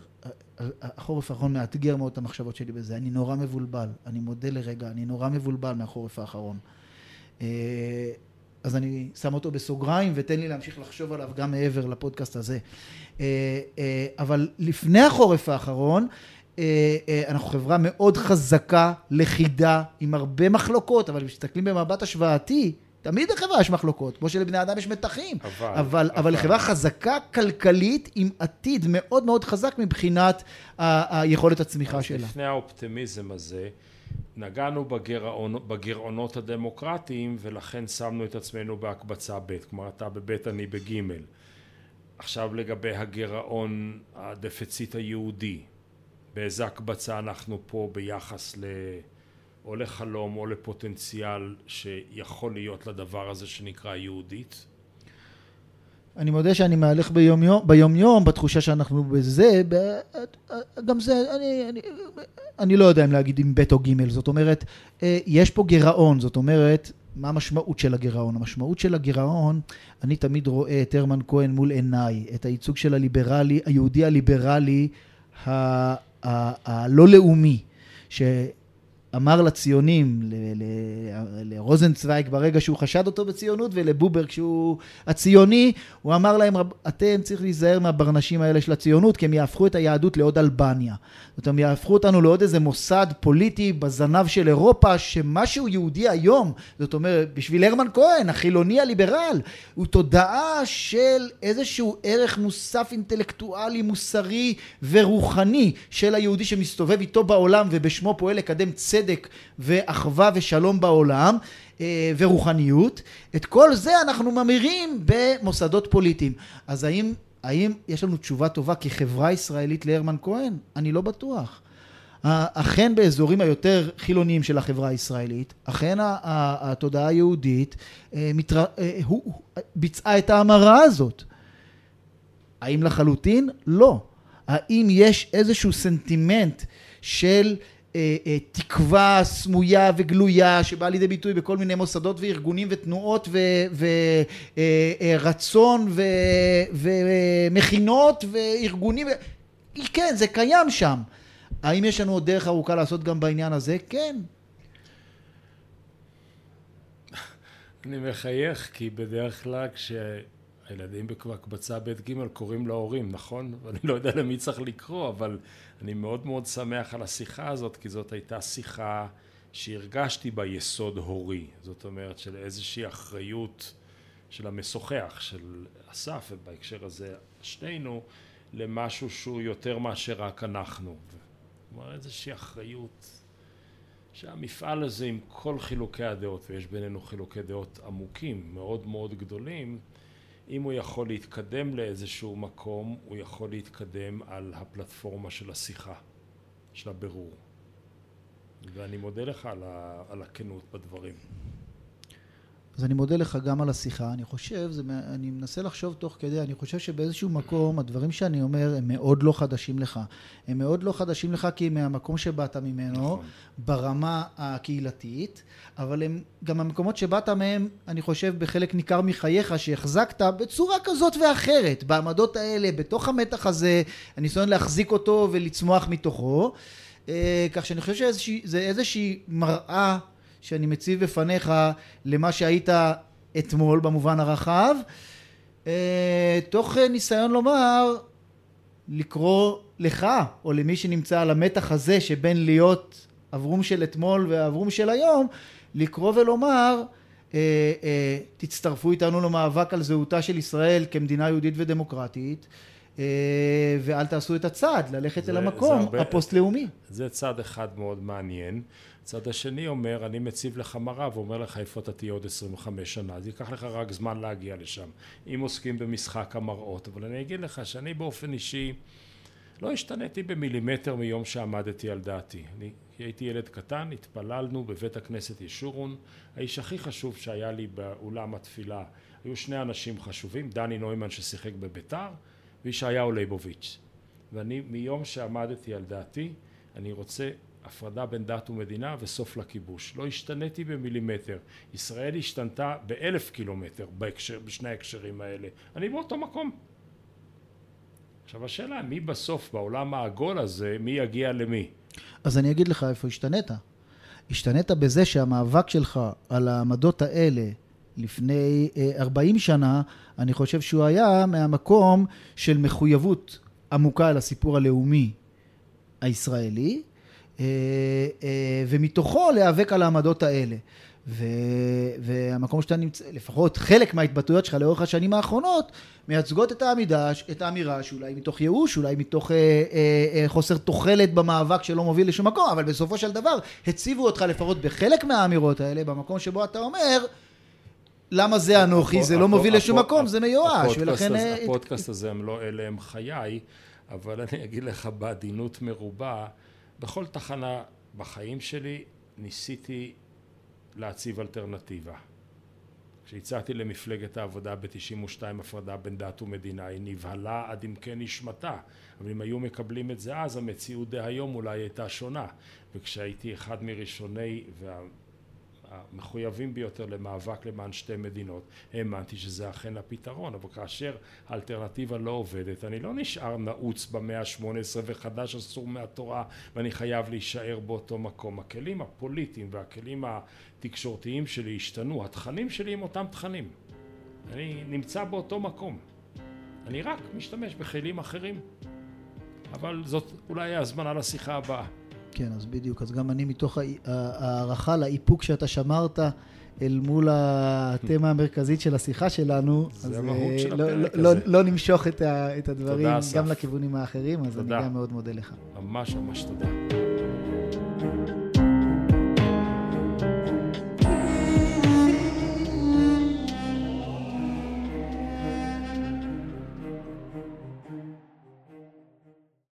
החורף האחרון מאתגר מאוד את המחשבות שלי בזה, אני נורא מבולבל, אני מודה לרגע, אני נורא מבולבל מהחורף האחרון. אז אני שם אותו בסוגריים ותן לי להמשיך לחשוב עליו גם מעבר לפודקאסט הזה. אה, אה, אבל לפני החורף האחרון אה, אנחנו חברה מאוד חזקה, לכידה, עם הרבה מחלוקות, אבל כשמסתכלים במבט השוואתי, תמיד לחברה יש מחלוקות, כמו שלבני אדם יש מתחים. אבל, אבל, אבל, אבל חברה חזקה כלכלית עם עתיד מאוד מאוד חזק מבחינת היכולת הצמיחה שלה. לפני האופטימיזם הזה, נגענו בגרעונות, בגרעונות הדמוקרטיים ולכן שמנו את עצמנו בהקבצה ב', כלומר אתה בב' אני בג'. עכשיו לגבי הגרעון הדפציט היהודי, באיזה הקבצה אנחנו פה ביחס ל... או לחלום או לפוטנציאל שיכול להיות לדבר הזה שנקרא יהודית? אני מודה שאני מהלך ביומיום, ביומיום בתחושה שאנחנו בזה, גם זה, אני, אני, אני לא יודע אם להגיד אם ב' או ג', זאת אומרת, אה, יש פה גירעון, זאת אומרת, מה המשמעות של הגירעון? המשמעות של הגירעון, אני תמיד רואה את הרמן כהן מול עיניי, את הייצוג של הליברלי, היהודי הליברלי הלא לאומי, ש... אמר לציונים, לרוזנצוויג ברגע שהוא חשד אותו בציונות ולבובר כשהוא הציוני, הוא אמר להם, אתם צריך להיזהר מהברנשים האלה של הציונות כי הם יהפכו את היהדות לעוד אלבניה. זאת אומרת, הם יהפכו אותנו לעוד איזה מוסד פוליטי בזנב של אירופה, שמשהו יהודי היום, זאת אומרת, בשביל הרמן כהן, החילוני הליברל, הוא תודעה של איזשהו ערך מוסף אינטלקטואלי, מוסרי ורוחני של היהודי שמסתובב איתו בעולם ובשמו פועל לקדם צדק צדק ואחווה ושלום בעולם אה, ורוחניות, את כל זה אנחנו ממירים במוסדות פוליטיים. אז האם, האם יש לנו תשובה טובה כחברה ישראלית להרמן כהן? אני לא בטוח. אכן באזורים היותר חילוניים של החברה הישראלית, אכן התודעה היהודית אה, אה, ביצעה את ההמרה הזאת. האם לחלוטין? לא. האם יש איזשהו סנטימנט של תקווה סמויה וגלויה שבאה לידי ביטוי בכל מיני מוסדות וארגונים ותנועות ורצון אה, ומכינות וארגונים. כן זה קיים שם. האם יש לנו עוד דרך ארוכה לעשות גם בעניין הזה? כן. אני מחייך כי בדרך כלל כשהילדים בהקבצה ב' ג' קוראים להורים נכון? אני לא יודע למי צריך לקרוא אבל אני מאוד מאוד שמח על השיחה הזאת, כי זאת הייתה שיחה שהרגשתי בה יסוד הורי, זאת אומרת של איזושהי אחריות של המשוחח, של אסף, ובהקשר הזה שנינו, למשהו שהוא יותר מאשר רק אנחנו. כלומר איזושהי אחריות שהמפעל הזה עם כל חילוקי הדעות, ויש בינינו חילוקי דעות עמוקים, מאוד מאוד גדולים, אם הוא יכול להתקדם לאיזשהו מקום, הוא יכול להתקדם על הפלטפורמה של השיחה, של הבירור. ואני מודה לך על, ה, על הכנות בדברים. אז אני מודה לך גם על השיחה, אני חושב, זה, אני מנסה לחשוב תוך כדי, אני חושב שבאיזשהו מקום הדברים שאני אומר הם מאוד לא חדשים לך. הם מאוד לא חדשים לך כי הם מהמקום שבאת ממנו, נכון. ברמה הקהילתית, אבל הם גם המקומות שבאת מהם, אני חושב, בחלק ניכר מחייך, שהחזקת בצורה כזאת ואחרת, בעמדות האלה, בתוך המתח הזה, הניסיון להחזיק אותו ולצמוח מתוכו. אה, כך שאני חושב שזה איזושהי מראה שאני מציב בפניך למה שהיית אתמול במובן הרחב, אה, תוך ניסיון לומר, לקרוא לך, או למי שנמצא על המתח הזה שבין להיות אברום של אתמול ואברום של היום, לקרוא ולומר, אה, אה, תצטרפו איתנו למאבק על זהותה של ישראל כמדינה יהודית ודמוקרטית, אה, ואל תעשו את הצעד, ללכת זה, אל המקום הפוסט-לאומי. זה צד אחד מאוד מעניין. צד השני אומר, אני מציב לך מראה ואומר לך איפה אתה תהיה עוד 25 שנה, אז ייקח לך רק זמן להגיע לשם. אם עוסקים במשחק המראות, אבל אני אגיד לך שאני באופן אישי לא השתניתי במילימטר מיום שעמדתי על דעתי. אני הייתי ילד קטן, התפללנו בבית הכנסת ישורון. האיש הכי חשוב שהיה לי באולם התפילה, היו שני אנשים חשובים, דני נוימן ששיחק בביתר, וישעיהו ליבוביץ'. ואני מיום שעמדתי על דעתי, אני רוצה הפרדה בין דת ומדינה וסוף לכיבוש. לא השתניתי במילימטר. ישראל השתנתה באלף קילומטר בהקשר, בשני ההקשרים האלה. אני באותו מקום. עכשיו השאלה מי בסוף בעולם העגול הזה, מי יגיע למי? אז אני אגיד לך איפה השתנית. השתנית בזה שהמאבק שלך על העמדות האלה לפני 40 אה, שנה, אני חושב שהוא היה מהמקום של מחויבות עמוקה על הסיפור הלאומי הישראלי, ומתוכו להיאבק על העמדות האלה. ו, והמקום שאתה נמצא, לפחות חלק מההתבטאויות שלך לאורך השנים האחרונות, מייצגות את העמידה, את האמירה שאולי מתוך ייאוש, אולי מתוך אה, אה, אה, חוסר תוחלת במאבק שלא מוביל לשום מקום, אבל בסופו של דבר הציבו אותך לפחות בחלק מהאמירות האלה, במקום שבו אתה אומר, למה זה אנוכי, זה לא מוביל לשום מקום, זה מיואש, ולכן... הפודקאסט הזה הם לא אלה הם חיי, אבל אני אגיד לך בעדינות מרובה, בכל תחנה בחיים שלי ניסיתי להציב אלטרנטיבה. כשהצעתי למפלגת העבודה ב-92 הפרדה בין דת ומדינה, היא נבהלה עד עמקי נשמתה, אבל אם היו מקבלים את זה אז, המציאות דהיום אולי הייתה שונה. וכשהייתי אחד מראשוני וה... המחויבים ביותר למאבק למען שתי מדינות, האמנתי שזה אכן הפתרון, אבל כאשר האלטרנטיבה לא עובדת, אני לא נשאר נעוץ במאה ה-18 וחדש אסור מהתורה ואני חייב להישאר באותו מקום. הכלים הפוליטיים והכלים התקשורתיים שלי השתנו, התכנים שלי הם אותם תכנים. אני נמצא באותו מקום. אני רק משתמש בכלים אחרים. אבל זאת אולי ההזמנה לשיחה הבאה. כן, אז בדיוק. אז גם אני מתוך הערכה לאיפוק שאתה שמרת אל מול התמה המרכזית של השיחה שלנו, המהות של לא, לא, הזה. לא נמשוך את, ה, את הדברים גם. לכיוונים האחרים, אז תודה. אני גם מאוד מודה לך. ממש ממש תודה.